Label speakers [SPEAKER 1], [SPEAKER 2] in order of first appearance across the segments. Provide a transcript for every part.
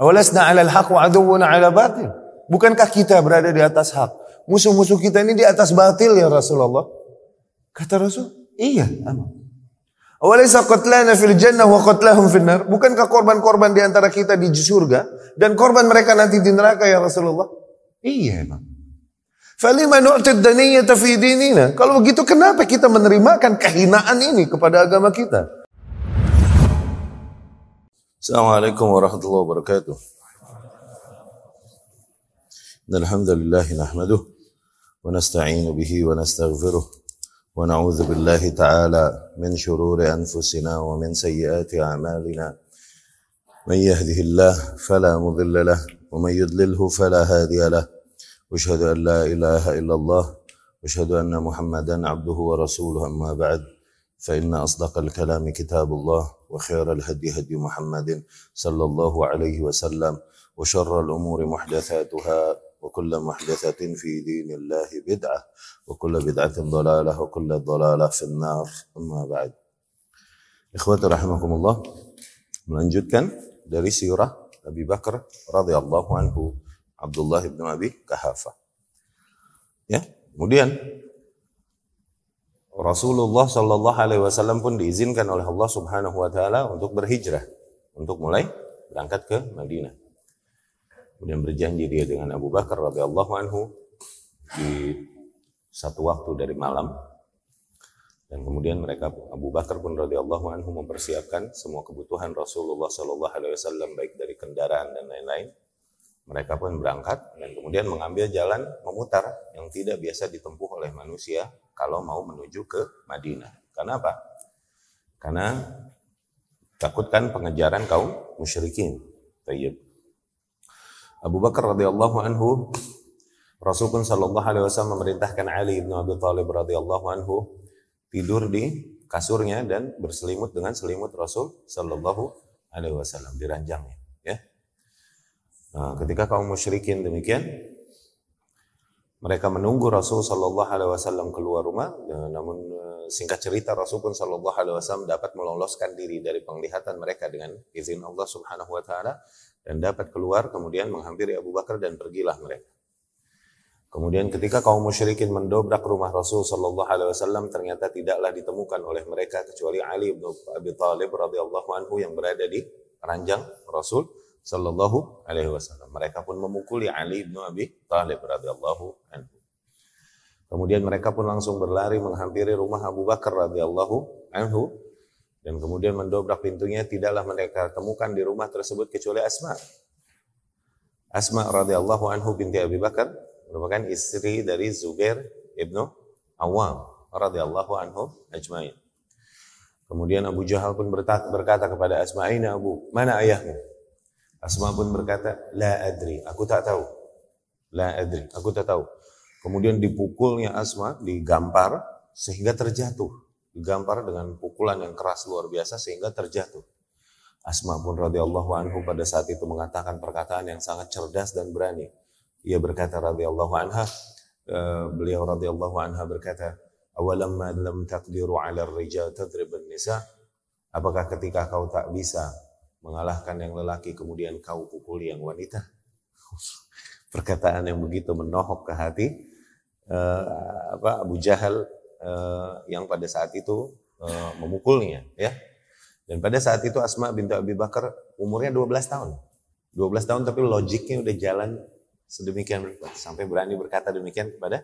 [SPEAKER 1] Awalasna 'alal haq wa aduwwuna 'ala batil. Bukankah kita berada di atas hak? Musuh-musuh kita ini di atas batil ya Rasulullah. Kata Rasul, iya. Awalaysa qatlana fil jannah wa qatlahum fil nar? Bukankah korban-korban di antara kita di surga dan korban mereka nanti di neraka ya Rasulullah? Iya emang. Falima nu'tid daniyata fi dinina? Kalau begitu kenapa kita menerimakan kehinaan ini kepada agama kita? Assalamualaikum warahmatullahi wabarakatuh. Alhamdulillah nahmaduh wa nasta'inu bihi wa nastaghfiruh ونعوذ بالله تعالى من شرور أنفسنا ومن سيئات أعمالنا. من يهده الله فلا مضل له ومن يضلله فلا هادي له. واشهد أن لا إله إلا الله واشهد أن محمدا عبده ورسوله أما بعد. فإن أصدق الكلام كتاب الله وخير الهدي هدي محمد صلى الله عليه وسلم وشر الأمور محدثاتها وكل محدثة في دين الله بدعة وكل بدعة ضلالة وكل ضلالة في النار أما بعد Ikhwati rahimakumullah melanjutkan dari sirah Abi Bakar radhiyallahu anhu Abdullah bin Abi Kahafa. Ya, kemudian Rasulullah Shallallahu Alaihi Wasallam pun diizinkan oleh Allah Subhanahu Wa Taala untuk berhijrah, untuk mulai berangkat ke Madinah. Kemudian berjanji dia dengan Abu Bakar radhiyallahu anhu di satu waktu dari malam. Dan kemudian mereka Abu Bakar pun radhiyallahu anhu mempersiapkan semua kebutuhan Rasulullah Shallallahu alaihi wasallam baik dari kendaraan dan lain-lain. Mereka pun berangkat dan kemudian mengambil jalan memutar yang tidak biasa ditempuh oleh manusia kalau mau menuju ke Madinah. Karena apa? Karena takutkan pengejaran kaum musyrikin. Tayyib. Abu Bakar radhiyallahu anhu Rasul pun sallallahu alaihi wasallam memerintahkan Ali bin Abi Thalib radhiyallahu anhu tidur di kasurnya dan berselimut dengan selimut Rasul sallallahu alaihi wasallam di ranjangnya ya. Nah, ketika kaum musyrikin demikian mereka menunggu Rasul sallallahu alaihi wasallam keluar rumah namun eh, singkat cerita Rasul pun sallallahu alaihi wasallam dapat meloloskan diri dari penglihatan mereka dengan izin Allah Subhanahu wa taala dan dapat keluar kemudian menghampiri Abu Bakar dan pergilah mereka. Kemudian ketika kaum musyrikin mendobrak rumah Rasul Shallallahu Alaihi Wasallam ternyata tidaklah ditemukan oleh mereka kecuali Ali bin Abi Thalib radhiyallahu anhu yang berada di ranjang Rasul Shallallahu Alaihi Wasallam. Mereka pun memukuli Ali bin Abi Thalib radhiyallahu anhu. Kemudian mereka pun langsung berlari menghampiri rumah Abu Bakar radhiyallahu anhu dan kemudian mendobrak pintunya, tidaklah mereka temukan di rumah tersebut kecuali Asma. Asma radhiyallahu anhu binti Abi Bakar merupakan istri dari Zubair ibnu Awam radhiyallahu anhu ajmain. Kemudian Abu Jahal pun berkata kepada Asma, "Aina Abu? Mana ayahmu?" Asma pun berkata, "La adri, aku tak tahu." La adri, aku tak tahu. Kemudian dipukulnya Asma, digampar sehingga terjatuh digampar dengan pukulan yang keras luar biasa sehingga terjatuh. Asma pun radhiyallahu anhu pada saat itu mengatakan perkataan yang sangat cerdas dan berani. Ia berkata radhiyallahu anha, uh, beliau radhiyallahu anha berkata, "Awalamma lam taqdiru 'ala ar-rijal tadrib nisa Apakah ketika kau tak bisa mengalahkan yang lelaki kemudian kau pukul yang wanita? Perkataan yang begitu menohok ke hati uh, apa Abu Jahal uh, yang pada saat itu uh, memukulnya ya. Dan pada saat itu Asma binti Abi Bakar umurnya 12 tahun. 12 tahun tapi logiknya udah jalan sedemikian rupa sampai berani berkata demikian kepada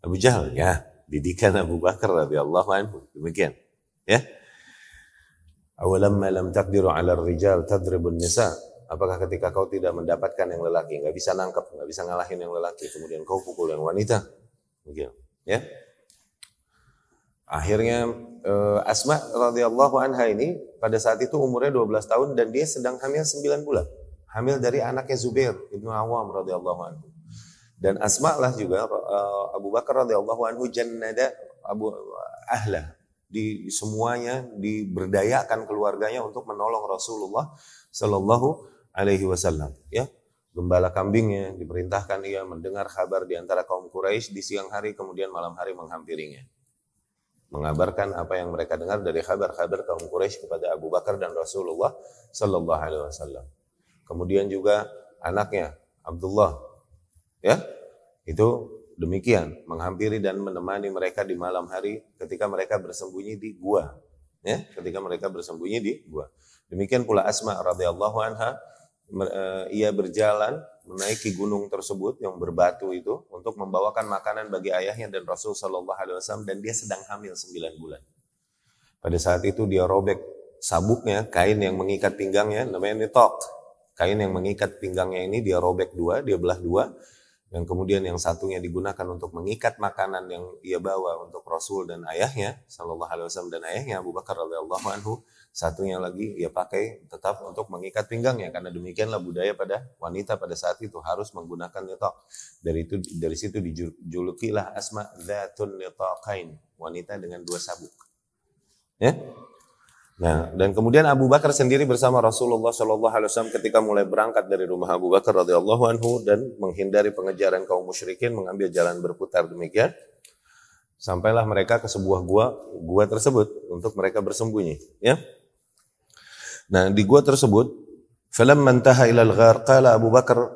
[SPEAKER 1] Abu Jahal ya didikan Abu Bakar radhiyallahu anhu demikian ya awalamma lam taqdiru 'ala rijal tadribun nisa apakah ketika kau tidak mendapatkan yang lelaki nggak bisa nangkap nggak bisa ngalahin yang lelaki kemudian kau pukul yang wanita begitu ya Akhirnya uh, Asma radhiyallahu anha ini pada saat itu umurnya 12 tahun dan dia sedang hamil 9 bulan. Hamil dari anaknya Zubair ibnu Awam radhiyallahu anhu. Dan Asma lah juga uh, Abu Bakar radhiyallahu anhu jannada Abu ahla di semuanya diberdayakan keluarganya untuk menolong Rasulullah Shallallahu alaihi wasallam ya gembala kambingnya diperintahkan ia mendengar kabar di antara kaum Quraisy di siang hari kemudian malam hari menghampirinya mengabarkan apa yang mereka dengar dari kabar-kabar kaum Quraisy kepada Abu Bakar dan Rasulullah Sallallahu Alaihi Wasallam. kemudian juga anaknya Abdullah. Ya, itu demikian menghampiri dan menemani mereka di malam hari ketika mereka bersembunyi di gua. Ya, ketika mereka bersembunyi di gua. Demikian pula Asma radhiyallahu anha eh, ia berjalan menaiki gunung tersebut yang berbatu itu untuk membawakan makanan bagi ayahnya dan Rasul Shallallahu Alaihi Wasallam dan dia sedang hamil 9 bulan. Pada saat itu dia robek sabuknya, kain yang mengikat pinggangnya, namanya nitok. Kain yang mengikat pinggangnya ini dia robek dua, dia belah dua, dan kemudian yang satunya digunakan untuk mengikat makanan yang ia bawa untuk Rasul dan ayahnya, Shallallahu Alaihi Wasallam dan ayahnya Abu Bakar radhiyallahu anhu satunya lagi ia pakai tetap untuk mengikat pinggangnya karena demikianlah budaya pada wanita pada saat itu harus menggunakan nitok. Dari itu dari situ dijulukilah asma dzatun nitaqain, wanita dengan dua sabuk. Ya. Nah, dan kemudian Abu Bakar sendiri bersama Rasulullah Shallallahu Alaihi Wasallam ketika mulai berangkat dari rumah Abu Bakar radhiyallahu anhu dan menghindari pengejaran kaum musyrikin mengambil jalan berputar demikian sampailah mereka ke sebuah gua gua tersebut untuk mereka bersembunyi ya. Nah, di gua tersebut, film mantaha ilal ghar, qala Abu Bakar,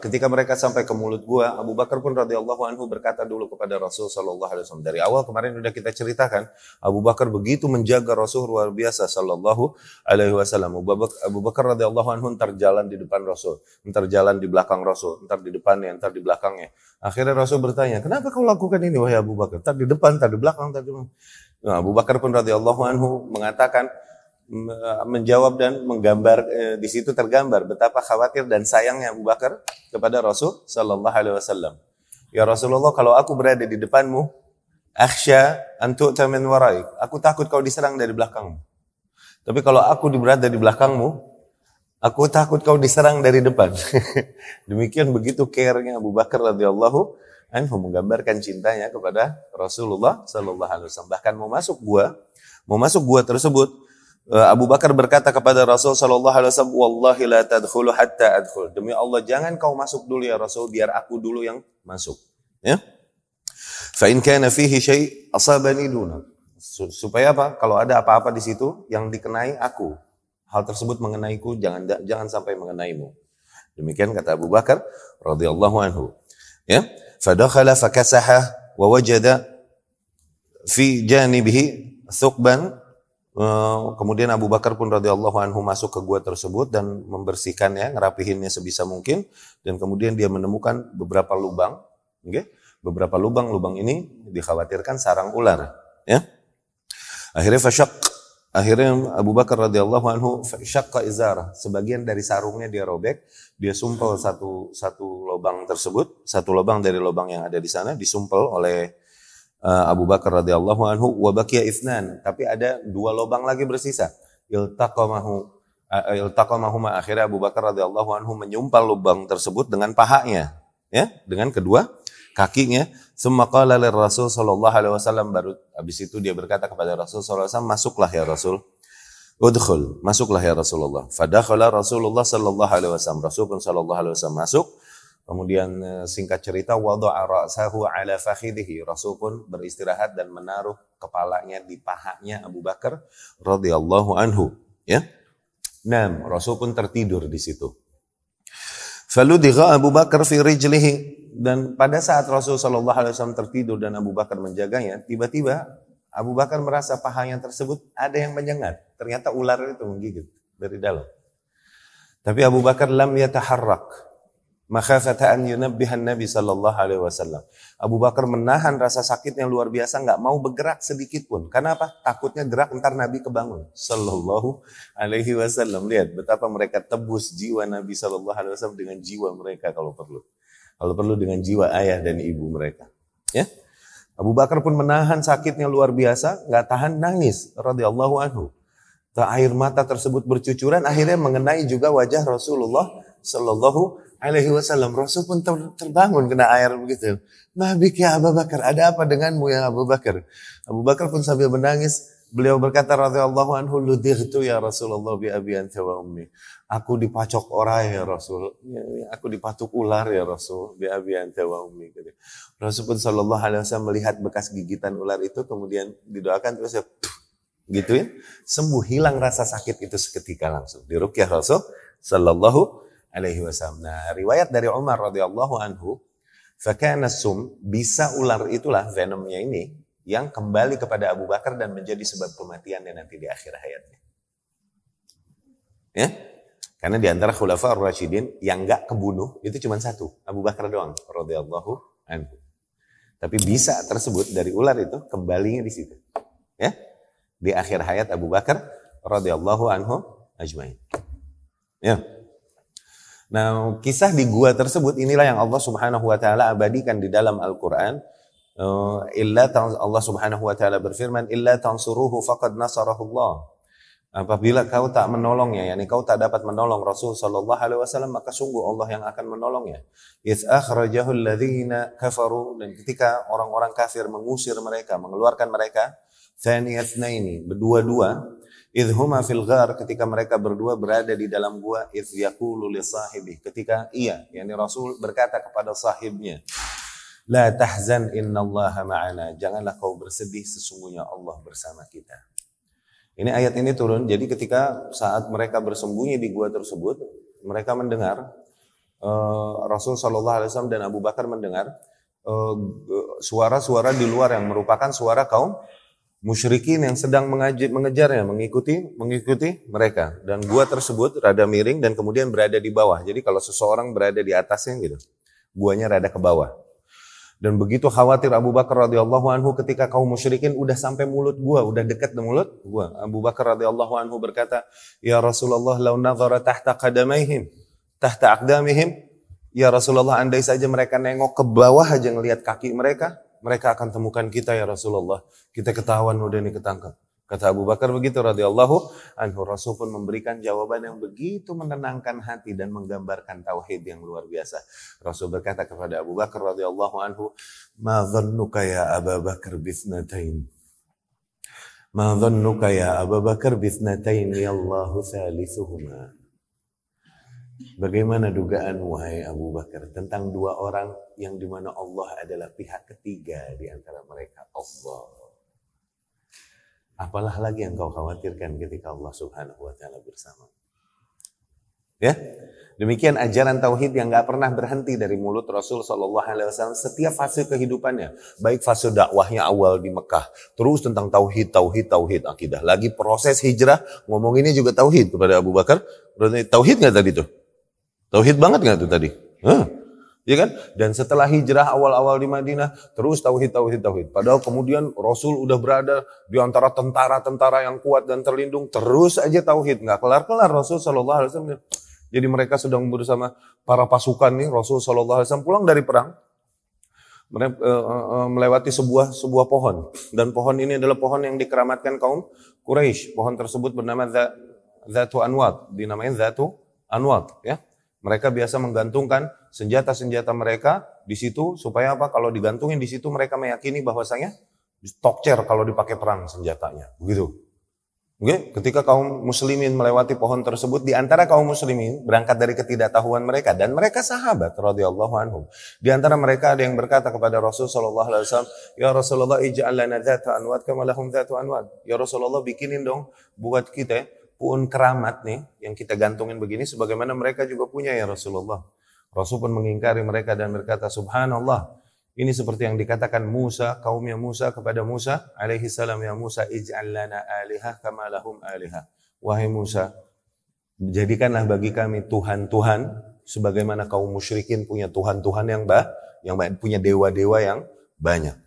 [SPEAKER 1] ketika mereka sampai ke mulut gua, Abu Bakar pun radhiyallahu anhu berkata dulu kepada Rasul sallallahu alaihi wasallam. Dari awal kemarin sudah kita ceritakan, Abu Bakar begitu menjaga Rasul luar biasa sallallahu alaihi wasallam. Abu Bakar radhiyallahu anhu ntar jalan di depan Rasul, ntar jalan di belakang Rasul, ntar di depannya, ntar di belakangnya. Akhirnya Rasul bertanya, "Kenapa kau lakukan ini wahai Abu Bakar? Ntar di depan, ntar di belakang, ntar di belakang." Nah, Abu Bakar pun radhiyallahu anhu mengatakan, menjawab dan menggambar eh, di situ tergambar betapa khawatir dan sayangnya Abu Bakar kepada Rasul Shallallahu Alaihi Wasallam. Ya Rasulullah, kalau aku berada di depanmu, akhsya antu tamin warai. Aku takut kau diserang dari belakangmu. Tapi kalau aku berada di belakangmu, aku takut kau diserang dari depan. Demikian begitu care-nya Abu Bakar radhiyallahu anhu menggambarkan cintanya kepada Rasulullah Shallallahu Alaihi Wasallam. Bahkan mau masuk gua, mau masuk gua tersebut, Eh, Abu Bakar berkata kepada Rasul sallallahu alaihi wasallam, "Wallahi la tadkhulu hatta adkhul." Demi Allah, jangan kau masuk dulu ya Rasul, biar aku dulu yang masuk. Ya. Fa in kana fihi syai' asabani duna. Supaya apa? Kalau ada apa-apa di situ yang dikenai aku, hal tersebut mengenaiku, jangan jangan sampai mengenaimu. Demikian kata Abu Bakar radhiyallahu anhu. Ya. Fadakhala fakasaha wa wajada fi janibihi thuqban Eh, kemudian Abu Bakar pun radhiyallahu anhu masuk ke gua tersebut dan membersihkannya, ngerapihinnya sebisa mungkin dan kemudian dia menemukan beberapa lubang, okay? beberapa lubang-lubang ini dikhawatirkan sarang ular, ya. Akhirnya fasyak Akhirnya Abu Bakar radhiyallahu anhu syaqqa izar, sebagian dari sarungnya dia robek, dia sumpel satu satu lubang tersebut, satu lubang dari lubang yang ada di sana disumpel oleh uh, Abu Bakar radhiyallahu anhu wa baqiya ithnan, tapi ada dua lubang lagi bersisa. Iltaqamahu uh, iltaqamahuma akhirnya Abu Bakar radhiyallahu anhu menyumpal lubang tersebut dengan pahanya, ya, dengan kedua kakinya. Semua qala Rasul sallallahu alaihi wasallam baru habis itu dia berkata kepada Rasul sallallahu alaihi wasallam, "Masuklah ya Rasul." Udkhul, masuklah ya Rasulullah. Fadakhala Rasulullah sallallahu alaihi wasallam. Rasul sallallahu alaihi wasallam masuk. Kemudian eh, singkat cerita ra'sahu ala. Rasul pun beristirahat dan menaruh kepalanya di pahanya Abu Bakar radhiyallahu anhu, ya. Nam, Rasul pun tertidur di situ. Faludigha Abu Bakar fi rijlihi dan pada saat Rasul sallallahu alaihi wasallam tertidur dan Abu Bakar menjaganya, tiba-tiba Abu Bakar merasa pahanya tersebut ada yang menyengat. Ternyata ular itu menggigit dari dalam. Tapi Abu Bakar lam yataharrak makhafata an yunabbihan Nabi sallallahu alaihi wasallam. Abu Bakar menahan rasa sakit yang luar biasa, nggak mau bergerak sedikit pun. Kenapa? Takutnya gerak ntar Nabi kebangun. Sallallahu alaihi wasallam. Lihat betapa mereka tebus jiwa Nabi sallallahu alaihi wasallam dengan jiwa mereka kalau perlu. Kalau perlu dengan jiwa ayah dan ibu mereka. Ya. Abu Bakar pun menahan sakitnya luar biasa, nggak tahan nangis radhiyallahu anhu. Air mata tersebut bercucuran akhirnya mengenai juga wajah Rasulullah Shallallahu alaihi wasallam. Rasul pun ter terbangun kena air begitu. Nabi ya Abu Bakar, ada apa denganmu ya Abu Bakar? Abu Bakar pun sambil menangis, beliau berkata radhiyallahu anhu ludirtu ya Rasulullah bi abi anta wa ummi. Aku dipacok orang ya Rasul. Ya, ya, aku dipatuk ular ya Rasul bi abi anta wa ummi. Rasul pun sallallahu alaihi wasallam melihat bekas gigitan ular itu kemudian didoakan terus ya gitu ya. Sembuh hilang rasa sakit itu seketika langsung. Di rukyah Rasul sallallahu alaihi wasallam. Nah, riwayat dari Umar radhiyallahu anhu, fakana sum bisa ular itulah venomnya ini yang kembali kepada Abu Bakar dan menjadi sebab kematiannya nanti di akhir hayatnya. Ya, karena di antara khulafa ar-rasyidin yang enggak kebunuh itu cuma satu, Abu Bakar doang radhiyallahu anhu. Tapi bisa tersebut dari ular itu kembalinya di situ. Ya. Di akhir hayat Abu Bakar radhiyallahu anhu ajmain. Ya. Nah, kisah di gua tersebut inilah yang Allah Subhanahu wa taala abadikan di dalam Al-Qur'an. Uh, illa Allah Subhanahu wa taala berfirman, "Illa tansuruhu faqad nasarahu Allah." Apabila kau tak menolongnya, yakni kau tak dapat menolong Rasul sallallahu alaihi wasallam, maka sungguh Allah yang akan menolongnya. Iz akhrajahu alladziina kafaru dan ketika orang-orang kafir mengusir mereka, mengeluarkan mereka, tsaniyatnaini, berdua-dua, idh huma fil ghar ketika mereka berdua berada di dalam gua, idh yaqulu li sahibi, ketika ia, yakni Rasul berkata kepada sahibnya, La tahzan innallaha ma'ana. Janganlah kau bersedih sesungguhnya Allah bersama kita. Ini ayat ini turun, jadi ketika saat mereka bersembunyi di gua tersebut, mereka mendengar uh, Rasul Shallallahu Alaihi Wasallam dan Abu Bakar mendengar eh, suara-suara uh, di luar yang merupakan suara kaum musyrikin yang sedang mengejarnya, mengikuti mengikuti mereka. Dan gua tersebut rada miring dan kemudian berada di bawah. Jadi kalau seseorang berada di atasnya gitu, guanya rada ke bawah. Dan begitu khawatir Abu Bakar radhiyallahu anhu ketika kaum musyrikin udah sampai mulut gua, udah dekat di mulut gua. Abu Bakar radhiyallahu anhu berkata, "Ya Rasulullah, lau nazara tahta qadamaihim, tahta aqdamihim, ya Rasulullah, andai saja mereka nengok ke bawah aja ngelihat kaki mereka, mereka akan temukan kita ya Rasulullah. Kita ketahuan udah nih ketangkap." Kata Abu Bakar begitu radhiyallahu anhu. Rasul pun memberikan jawaban yang begitu menenangkan hati dan menggambarkan tauhid yang luar biasa. Rasul berkata kepada Abu Bakar radhiyallahu anhu, "Ma dhannuka ya Abu Bakar bisnatain?" Ma dhannuka ya Abu Bakar bisnatain ya Allah thalithuhuma. Bagaimana dugaan wahai Abu Bakar tentang dua orang yang di mana Allah adalah pihak ketiga di antara mereka Allah. Apalah lagi yang kau khawatirkan ketika Allah Subhanahu wa taala bersama. Ya. Demikian ajaran tauhid yang gak pernah berhenti dari mulut Rasul Shallallahu Alaihi Wasallam setiap fase kehidupannya, baik fase dakwahnya awal di Mekah, terus tentang tauhid, tauhid, tauhid akidah. Lagi proses hijrah ngomong ini juga tauhid kepada Abu Bakar. Tauhid nggak tadi tuh? Tauhid banget nggak tuh tadi? Huh. Ya kan? Dan setelah hijrah awal-awal di Madinah, terus tauhid, tauhid, tauhid. Padahal kemudian Rasul udah berada di antara tentara-tentara yang kuat dan terlindung, terus aja tauhid. Nggak kelar-kelar Rasul Shallallahu Alaihi Wasallam. Jadi mereka sedang bersama para pasukan nih, Rasul Shallallahu Alaihi Wasallam pulang dari perang, eh, eh, eh, melewati sebuah sebuah pohon dan pohon ini adalah pohon yang dikeramatkan kaum Quraisy. Pohon tersebut bernama Zatu Anwat, dinamai Zatu Anwat, ya. Mereka biasa menggantungkan senjata-senjata mereka di situ supaya apa? Kalau digantungin di situ mereka meyakini bahwasanya tokcer kalau dipakai perang senjatanya. Begitu. Oke, ketika kaum muslimin melewati pohon tersebut di antara kaum muslimin berangkat dari ketidaktahuan mereka dan mereka sahabat radhiyallahu anhum. Di antara mereka ada yang berkata kepada Rasul sallallahu alaihi wasallam, "Ya Rasulullah, ij'al lana dzata anwat kama lahum dzatu anwat." Ya Rasulullah, bikinin dong buat kita pun keramat nih yang kita gantungin begini sebagaimana mereka juga punya ya Rasulullah. Rasul pun mengingkari mereka dan berkata subhanallah ini seperti yang dikatakan Musa kaumnya Musa kepada Musa alaihi salam ya Musa ij'al lana alihah kama lahum alihah. Wahai Musa jadikanlah bagi kami tuhan-tuhan sebagaimana kaum musyrikin punya tuhan-tuhan yang bah yang punya dewa-dewa yang banyak.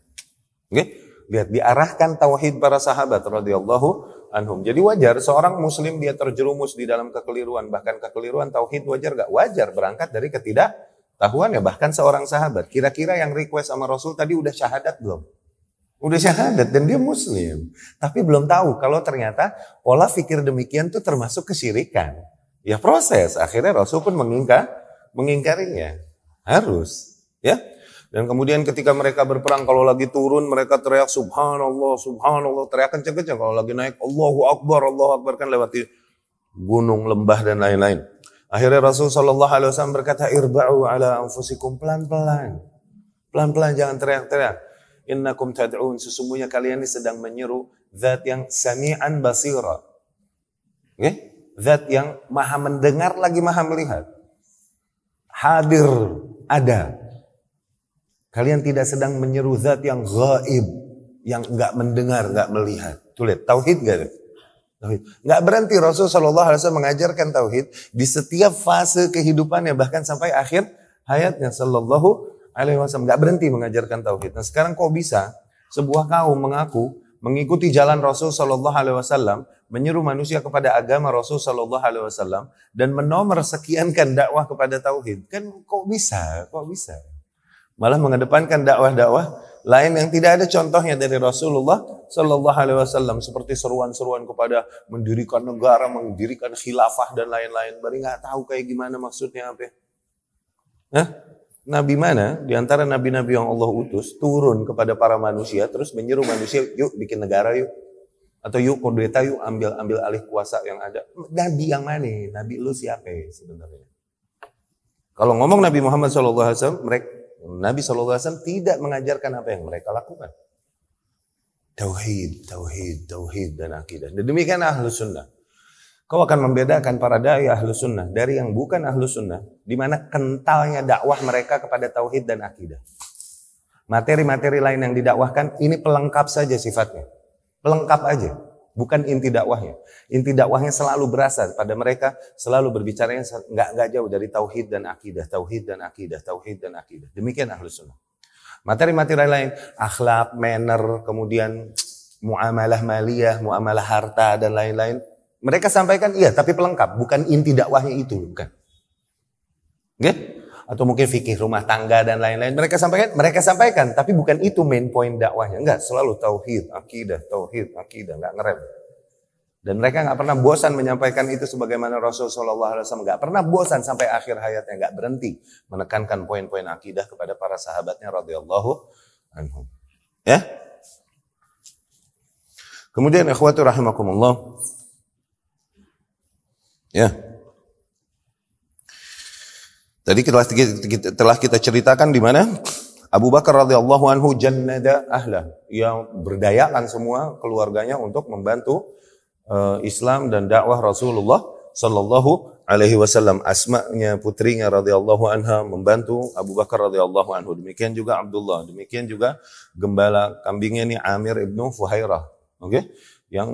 [SPEAKER 1] Oke? Okay? Lihat diarahkan tauhid para sahabat radhiyallahu anhum. Jadi wajar seorang muslim dia terjerumus di dalam kekeliruan, bahkan kekeliruan tauhid wajar gak? Wajar berangkat dari ketidaktahuan ya bahkan seorang sahabat. Kira-kira yang request sama Rasul tadi udah syahadat belum? Udah syahadat dan dia muslim. Tapi belum tahu kalau ternyata pola pikir demikian tuh termasuk kesyirikan. Ya proses. Akhirnya Rasul pun mengingkar, mengingkarinya. Harus. Ya. Dan kemudian ketika mereka berperang, kalau lagi turun mereka teriak subhanallah, subhanallah, teriak kenceng-kenceng. Kalau lagi naik Allahu Akbar, Allahu Akbar kan lewati gunung, lembah dan lain-lain. Akhirnya Rasul Wasallam berkata, irba'u ala anfusikum pelan-pelan, pelan-pelan jangan teriak-teriak. Innakum tad'un sesungguhnya kalian ini sedang menyeru zat yang sami'an basira. Oke? Okay? zat yang maha mendengar lagi maha melihat. Hadir, ada. Kalian tidak sedang menyeru zat yang gaib, yang enggak mendengar, enggak melihat. Tulis, tauhid gak? Tauhid. Nggak berhenti Rasul Shallallahu Alaihi Wasallam mengajarkan tauhid di setiap fase kehidupannya bahkan sampai akhir hayatnya Shallallahu Alaihi Wasallam nggak berhenti mengajarkan tauhid. Nah sekarang kok bisa sebuah kaum mengaku mengikuti jalan Rasul Shallallahu Alaihi Wasallam menyeru manusia kepada agama Rasul Shallallahu Alaihi Wasallam dan menomor sekiankan dakwah kepada tauhid kan kok bisa kok bisa malah mengedepankan dakwah-dakwah lain yang tidak ada contohnya dari Rasulullah Shallallahu Alaihi Wasallam seperti seruan-seruan kepada mendirikan negara, mendirikan khilafah dan lain-lain. Bari nggak tahu kayak gimana maksudnya apa? Hah? Nabi mana di antara nabi-nabi yang Allah utus turun kepada para manusia terus menyeru manusia yuk bikin negara yuk atau yuk kudeta yuk ambil ambil alih kuasa yang ada. Nabi yang mana? Nabi lu siapa sebenarnya? Kalau ngomong Nabi Muhammad SAW, mereka Nabi SAW tidak mengajarkan apa yang mereka lakukan. Tauhid, tauhid, tauhid dan akidah. Demikian ahlu sunnah. Kau akan membedakan para dai ahlu sunnah dari yang bukan ahlu sunnah. Di mana kentalnya dakwah mereka kepada tauhid dan akidah. Materi-materi lain yang didakwahkan ini pelengkap saja sifatnya. Pelengkap aja bukan inti dakwahnya. Inti dakwahnya selalu berasal pada mereka, selalu berbicara yang nggak nggak jauh dari tauhid dan akidah, tauhid dan akidah, tauhid dan akidah. Demikian ahlus sunnah. Materi-materi lain, akhlak, manner, kemudian muamalah maliyah, muamalah harta dan lain-lain. Mereka sampaikan iya, tapi pelengkap, bukan inti dakwahnya itu, bukan. Oke? Okay? Atau mungkin fikih rumah tangga dan lain-lain. Mereka sampaikan, mereka sampaikan, tapi bukan itu main point dakwahnya. Enggak, selalu tauhid, akidah, tauhid, akidah, enggak ngerem. Dan mereka nggak pernah bosan menyampaikan itu sebagaimana Rasul Shallallahu Alaihi Wasallam nggak pernah bosan sampai akhir hayatnya nggak berhenti menekankan poin-poin akidah kepada para sahabatnya radhiyallahu anhum. Ya. Kemudian ikhwatu rahimakumullah. Ya. Tadi telah kita, telah kita ceritakan di mana Abu Bakar radhiyallahu anhu jannada ahla yang berdayakan semua keluarganya untuk membantu uh, Islam dan dakwah Rasulullah sallallahu alaihi wasallam. Asma'nya putrinya radhiyallahu anha membantu Abu Bakar radhiyallahu anhu. Demikian juga Abdullah, demikian juga gembala kambingnya ini Amir ibnu Fuhairah. Oke. Okay? Yang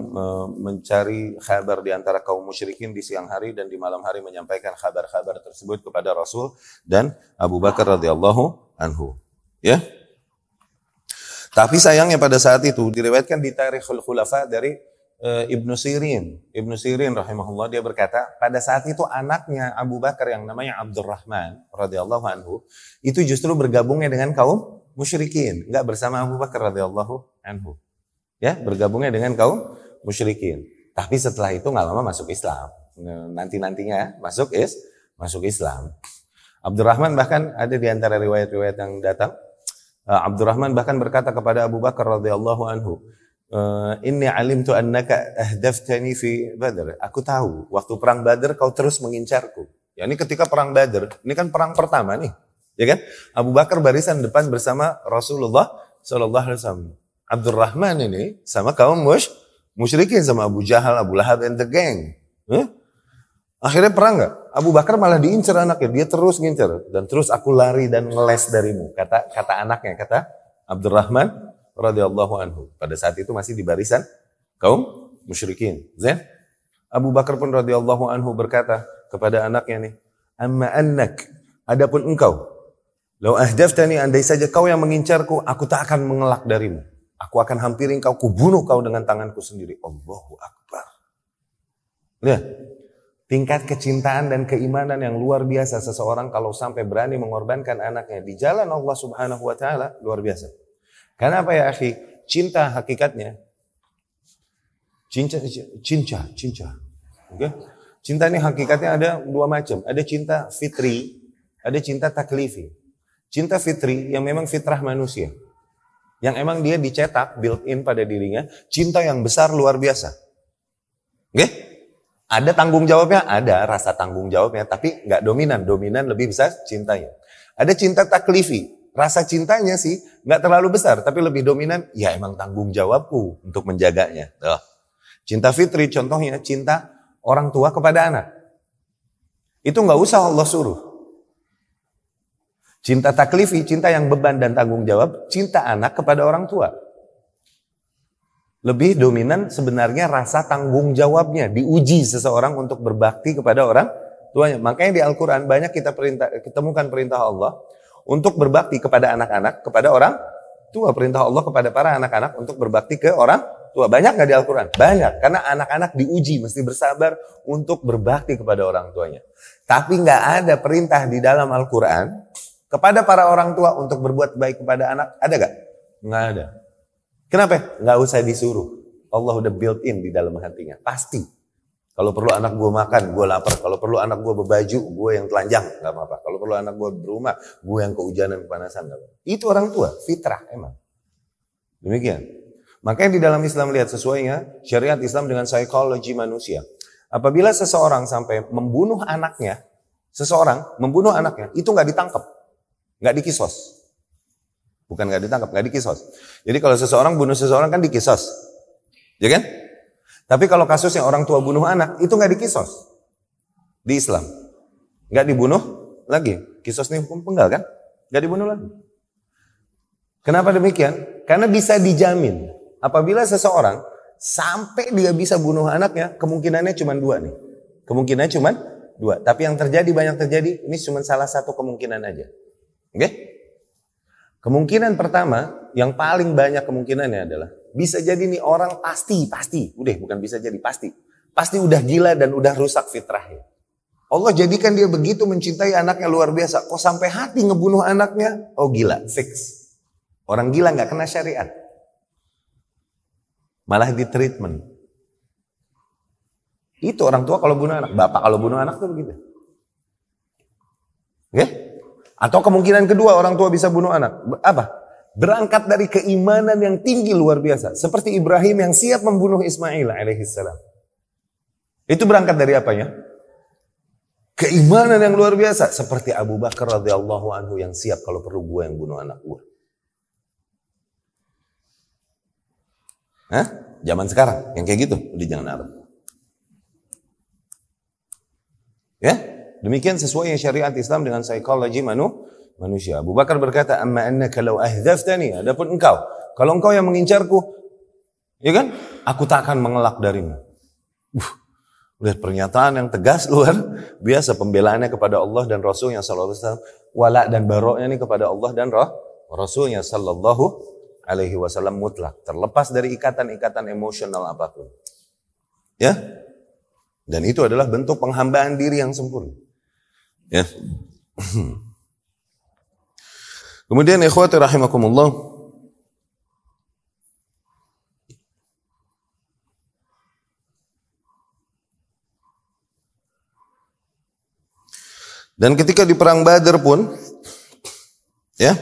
[SPEAKER 1] mencari kabar di antara kaum musyrikin di siang hari dan di malam hari menyampaikan kabar-kabar tersebut kepada Rasul dan Abu Bakar radhiyallahu anhu. Ya. Tapi sayangnya pada saat itu diriwayatkan di Tarikhul Khulafa dari e, Ibnu Sirin. Ibnu Sirin rahimahullah dia berkata, pada saat itu anaknya Abu Bakar yang namanya Abdurrahman radhiyallahu anhu itu justru bergabungnya dengan kaum musyrikin, enggak bersama Abu Bakar radhiyallahu anhu ya bergabungnya dengan kaum musyrikin. Tapi setelah itu nggak lama masuk Islam. Nanti nantinya masuk is masuk Islam. Abdurrahman bahkan ada di antara riwayat-riwayat yang datang. Uh, Abdurrahman bahkan berkata kepada Abu Bakar radhiyallahu anhu, uh, Inni alim tu annaka ahdaftani fi Badr. Aku tahu waktu perang Badr kau terus mengincarku. Ya ini ketika perang Badr, ini kan perang pertama nih, ya kan? Abu Bakar barisan depan bersama Rasulullah Shallallahu Alaihi Wasallam. Abdurrahman ini sama kaum mush, musyrikin sama Abu Jahal, Abu Lahab and the gang. Huh? Akhirnya perang nggak? Abu Bakar malah diincar anaknya, dia terus ngincar dan terus aku lari dan ngeles darimu. Kata kata anaknya, kata Abdurrahman radhiyallahu anhu. Pada saat itu masih di barisan kaum musyrikin. Zain? Abu Bakar pun radhiyallahu anhu berkata kepada anaknya nih, "Amma annak, adapun engkau, lau ahdaftani andai saja kau yang mengincarku, aku tak akan mengelak darimu." Aku akan hampiri kau, kubunuh kau dengan tanganku sendiri. Allahu Akbar. Lihat, tingkat kecintaan dan keimanan yang luar biasa seseorang kalau sampai berani mengorbankan anaknya di jalan Allah Subhanahu wa taala luar biasa. Karena apa ya, akhi? Cinta hakikatnya cinta cinta cinta. Oke? Okay? Cinta ini hakikatnya ada dua macam. Ada cinta fitri, ada cinta taklifi. Cinta fitri yang memang fitrah manusia yang emang dia dicetak built in pada dirinya cinta yang besar luar biasa. Oke? Ada tanggung jawabnya, ada rasa tanggung jawabnya, tapi nggak dominan. Dominan lebih besar cintanya. Ada cinta taklifi, rasa cintanya sih nggak terlalu besar, tapi lebih dominan. Ya emang tanggung jawabku untuk menjaganya. Tuh. Cinta fitri contohnya cinta orang tua kepada anak. Itu nggak usah Allah suruh. Cinta taklifi, cinta yang beban dan tanggung jawab, cinta anak kepada orang tua. Lebih dominan sebenarnya rasa tanggung jawabnya, diuji seseorang untuk berbakti kepada orang tuanya. Makanya di Al-Quran banyak kita perintah, ketemukan perintah Allah untuk berbakti kepada anak-anak, kepada orang tua. Perintah Allah kepada para anak-anak untuk berbakti ke orang tua. Banyak nggak di Al-Quran? Banyak. Karena anak-anak diuji, mesti bersabar untuk berbakti kepada orang tuanya. Tapi nggak ada perintah di dalam Al-Quran kepada para orang tua untuk berbuat baik kepada anak, ada gak? Nggak ada. Kenapa? Nggak usah disuruh. Allah udah built in di dalam hatinya. Pasti. Kalau perlu anak gue makan, gue lapar. Kalau perlu anak gue berbaju, gue yang telanjang. Gak apa-apa. Kalau perlu anak gue berumah, gue yang kehujanan, kepanasan. Gak apa-apa. Itu orang tua, fitrah emang. Demikian. Makanya di dalam Islam lihat sesuainya syariat Islam dengan psikologi manusia. Apabila seseorang sampai membunuh anaknya, seseorang membunuh anaknya, itu nggak ditangkap. Nggak dikisos. Bukan nggak ditangkap, nggak dikisos. Jadi kalau seseorang bunuh seseorang kan dikisos. Ya kan? Tapi kalau kasus yang orang tua bunuh anak, itu nggak dikisos. Di Islam. Nggak dibunuh lagi. Kisos ini hukum penggal kan? Nggak dibunuh lagi. Kenapa demikian? Karena bisa dijamin. Apabila seseorang sampai dia bisa bunuh anaknya, kemungkinannya cuma dua nih. Kemungkinannya cuma dua. Tapi yang terjadi banyak terjadi, ini cuma salah satu kemungkinan aja. Oke? Kemungkinan pertama, yang paling banyak kemungkinannya adalah bisa jadi nih orang pasti, pasti, udah bukan bisa jadi pasti, pasti udah gila dan udah rusak fitrahnya. Allah jadikan dia begitu mencintai anaknya luar biasa. Kok sampai hati ngebunuh anaknya? Oh gila, fix. Orang gila nggak kena syariat. Malah di treatment. Itu orang tua kalau bunuh anak. Bapak kalau bunuh anak tuh begitu. Oke? Okay? Atau kemungkinan kedua orang tua bisa bunuh anak. Apa? Berangkat dari keimanan yang tinggi luar biasa. Seperti Ibrahim yang siap membunuh Ismail alaihissalam. Itu berangkat dari apanya? Keimanan yang luar biasa. Seperti Abu Bakar radhiyallahu anhu yang siap kalau perlu gue yang bunuh anak gue. Hah? Zaman sekarang yang kayak gitu di jangan Arab. Ya? Demikian sesuai yang syariat Islam dengan psikologi manu, manusia. Abu Bakar berkata, "Amma annaka law ahdaftani." Adapun engkau, kalau engkau yang mengincarku, ya kan? Aku tak akan mengelak darimu. Uh, lihat pernyataan yang tegas luar biasa pembelaannya kepada Allah dan Rasulnya sallallahu alaihi wasallam, wala dan baroknya ini kepada Allah dan roh Rasulnya sallallahu alaihi wasallam mutlak, terlepas dari ikatan-ikatan emosional apa pun. Ya? Dan itu adalah bentuk penghambaan diri yang sempurna. Ya. Kemudian ikhwati rahimakumullah Dan ketika di perang Badar pun ya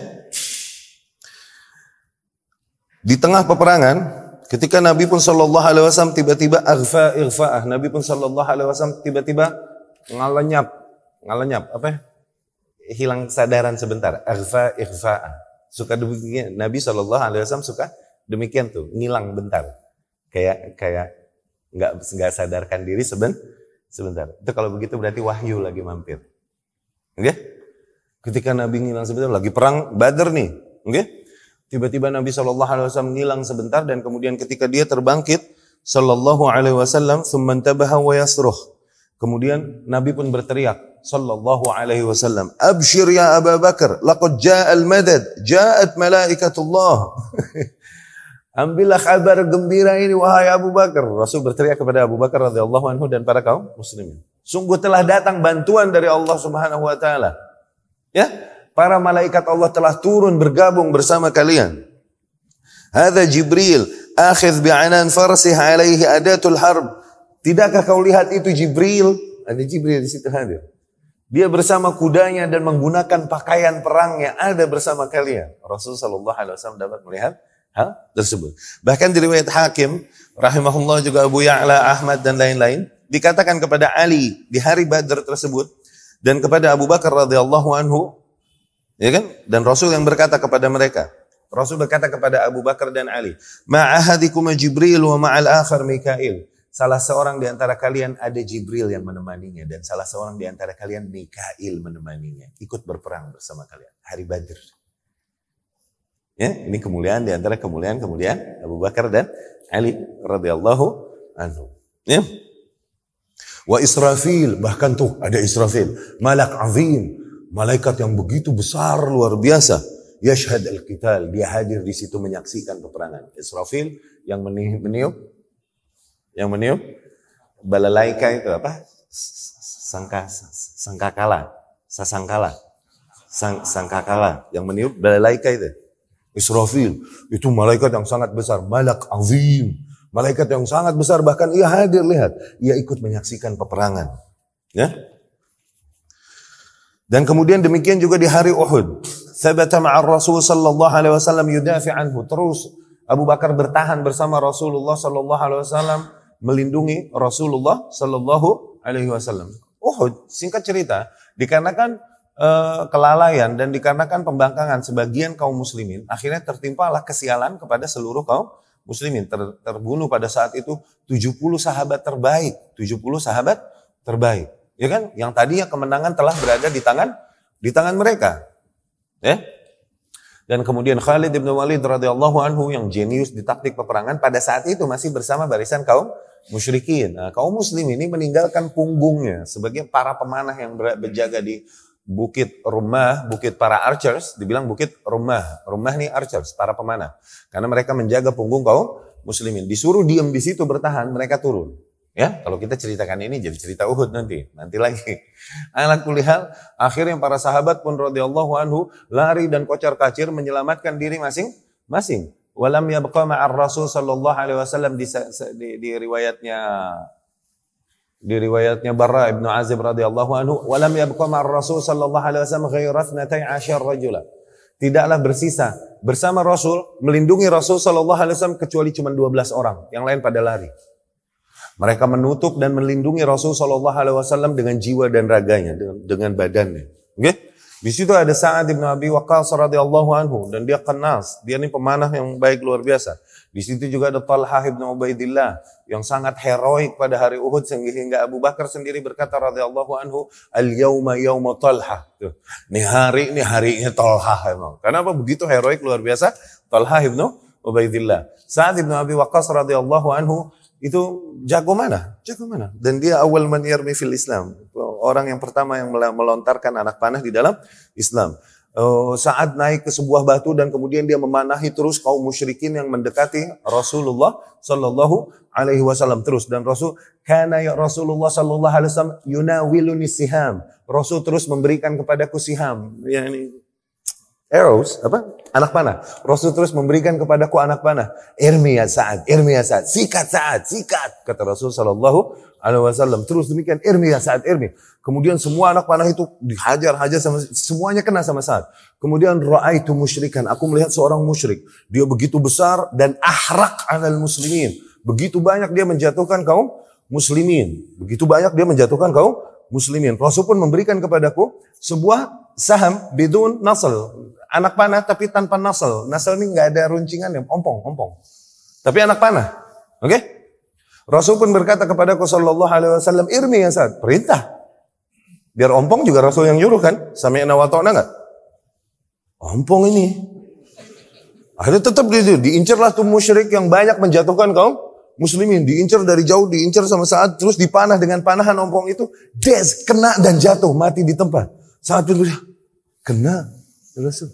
[SPEAKER 1] di tengah peperangan ketika Nabi pun sallallahu alaihi wasallam tiba-tiba aghfa ighfa'ah Nabi pun sallallahu alaihi wasallam tiba-tiba ngalenyap ngalenyap apa ya? hilang kesadaran sebentar. Aghfa ighfa. Suka demikian. Nabi Shallallahu Alaihi Wasallam suka demikian tuh ngilang bentar. Kayak kayak nggak nggak sadarkan diri seben sebentar. Itu kalau begitu berarti wahyu lagi mampir. Oke okay? ketika Nabi ngilang sebentar lagi perang Badar nih. Oke okay? tiba-tiba Nabi Shallallahu Alaihi Wasallam ngilang sebentar dan kemudian ketika dia terbangkit Shallallahu Alaihi Wasallam sementabah wa yasruh. Kemudian Nabi pun berteriak sallallahu alaihi wasallam, "Abshir ya Abu Bakar, laqad jaa al-madad, jaat malaikatullah." Ambillah kabar gembira ini wahai Abu Bakar. Rasul berteriak kepada Abu Bakar radhiyallahu anhu dan para kaum muslimin. Sungguh telah datang bantuan dari Allah Subhanahu wa taala. Ya, para malaikat Allah telah turun bergabung bersama kalian. Hadza Jibril akhidh bi'anan farsih alaihi adatul harb. Tidakkah kau lihat itu Jibril? Ada Jibril di situ hadir. Dia bersama kudanya dan menggunakan pakaian perang yang ada bersama kalian. Rasulullah Shallallahu Alaihi Wasallam dapat melihat hal tersebut. Bahkan di riwayat Hakim, rahimahullah juga Abu Ya'la, Ahmad dan lain-lain, dikatakan kepada Ali di hari Badr tersebut dan kepada Abu Bakar radhiyallahu anhu, ya kan? Dan Rasul yang berkata kepada mereka, Rasul berkata kepada Abu Bakar dan Ali, "Ma'ahadikum Jibril wa ma'al akhar Mikail." Salah seorang di antara kalian ada Jibril yang menemaninya dan salah seorang di antara kalian Mikail menemaninya, ikut berperang bersama kalian hari Badr. Ya, ini kemuliaan di antara kemuliaan kemuliaan Abu Bakar dan Ali radhiyallahu anhu. Ya. Wa Israfil, bahkan tuh ada Israfil, malak azim, malaikat yang begitu besar luar biasa. Yashhad al-qital, dia hadir di situ menyaksikan peperangan. Israfil yang meniup yang meniup balalaika itu apa? Sangka sangkakala, sasangkala. Sang, sangkakala yang meniup balalaika itu. Israfil itu malaikat yang sangat besar, malak azim, malaikat yang sangat besar bahkan ia hadir lihat, ia ikut menyaksikan peperangan. Ya. Dan kemudian demikian juga di hari Uhud. Sabata ma'ar Rasul sallallahu alaihi wasallam yudafi anhu. Terus Abu Bakar bertahan bersama Rasulullah sallallahu alaihi wasallam melindungi Rasulullah sallallahu alaihi wasallam. Uhud singkat cerita dikarenakan uh, kelalaian dan dikarenakan pembangkangan sebagian kaum muslimin, akhirnya tertimpalah kesialan kepada seluruh kaum muslimin. Ter, terbunuh pada saat itu 70 sahabat terbaik, 70 sahabat terbaik. Ya kan? Yang tadinya kemenangan telah berada di tangan di tangan mereka. Ya. Dan kemudian Khalid bin Walid radhiyallahu anhu yang jenius di taktik peperangan pada saat itu masih bersama barisan kaum musyrikin. Nah, kaum muslim ini meninggalkan punggungnya sebagai para pemanah yang berjaga di bukit rumah, bukit para archers, dibilang bukit rumah. Rumah nih archers, para pemanah. Karena mereka menjaga punggung kaum muslimin. Disuruh diam di situ bertahan, mereka turun. Ya, kalau kita ceritakan ini jadi cerita Uhud nanti, nanti lagi. Alat kulihal, akhirnya para sahabat pun radhiyallahu anhu lari dan kocar kacir menyelamatkan diri masing-masing. Walam yabqa ma'ar Rasul sallallahu alaihi wasallam di, di, di riwayatnya di riwayatnya Barra ibnu Azib radhiyallahu anhu, walam yabqa ma'ar Rasul sallallahu alaihi wasallam ghairat 12 rajula. Tidaklah bersisa bersama Rasul melindungi Rasul sallallahu alaihi wasallam kecuali cuma 12 orang, yang lain pada lari. Mereka menutup dan melindungi Rasul sallallahu alaihi wasallam dengan jiwa dan raganya, dengan, dengan badannya. Oke? Okay? Di situ ada Sa'ad bin Abi Waqqas radhiyallahu anhu dan dia kenal, dia ini pemanah yang baik luar biasa. Di situ juga ada Talha bin Ubaidillah yang sangat heroik pada hari Uhud sehingga Abu Bakar sendiri berkata radhiyallahu anhu, "Al yauma yauma Talha." Tuh. Ini hari ini harinya Talha emang. Kenapa begitu heroik luar biasa? Talha bin Ubaidillah. Sa'ad bin Abi Waqqas radhiyallahu anhu itu jago mana? Jago mana? Dan dia awal man yarmi fil Islam. Orang yang pertama yang melontarkan anak panah di dalam Islam. Uh, saat naik ke sebuah batu dan kemudian dia memanahi terus kaum musyrikin yang mendekati Rasulullah Sallallahu Alaihi Wasallam terus dan Rasul karena ya Rasulullah Sallallahu Alaihi Wasallam yunawiluni siham Rasul terus memberikan kepadaku siham yani arrows apa? Anak panah. Rasul terus memberikan kepadaku anak panah. Irmi Sa'ad irmi ya Sa'ad. Sikat Sa'ad sikat kata Rasul sallallahu alaihi wasallam. Terus demikian irmi ya Sa'ad irmi. Kemudian semua anak panah itu dihajar-hajar sama semuanya kena sama Sa'ad. Kemudian raaitu musyrikan. Aku melihat seorang musyrik. Dia begitu besar dan ahrak alal muslimin. Begitu banyak dia menjatuhkan kaum muslimin. Begitu banyak dia menjatuhkan kaum muslimin. Rasul pun memberikan kepadaku sebuah saham bidun nasl anak panah tapi tanpa nasal. Nasal ini nggak ada runcingan ya, ompong, ompong. Tapi anak panah. Oke? Okay? Rasul pun berkata kepada Sallallahu Alaihi Wasallam, irmi ya saat perintah. Biar ompong juga Rasul yang nyuruh kan? Sampai nawatona nggak? Ompong ini. Ada tetap gitu, diincarlah tuh musyrik yang banyak menjatuhkan kaum muslimin. Diincar dari jauh, diincar sama saat, terus dipanah dengan panahan ompong itu. Des, kena dan jatuh, mati di tempat. Saat itu, kena, Rasul.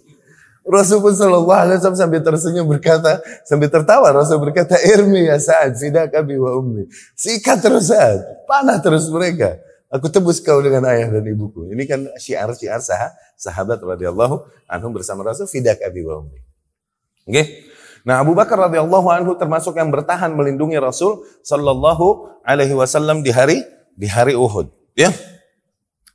[SPEAKER 1] Rasul pun sallallahu alaihi wasallam sambil tersenyum berkata, sambil tertawa Rasul berkata, "Irmi ya Sa'ad, fidaka bi wa ummi." Sikat terus Sa'ad, panah terus mereka. Aku tebus kau dengan ayah dan ibuku. Ini kan syiar-syiar sah sahabat radhiyallahu anhum bersama Rasul fidak abi wa ummi. Okay? Nah, Abu Bakar radhiyallahu anhu termasuk yang bertahan melindungi Rasul sallallahu alaihi wasallam di hari di hari Uhud, ya.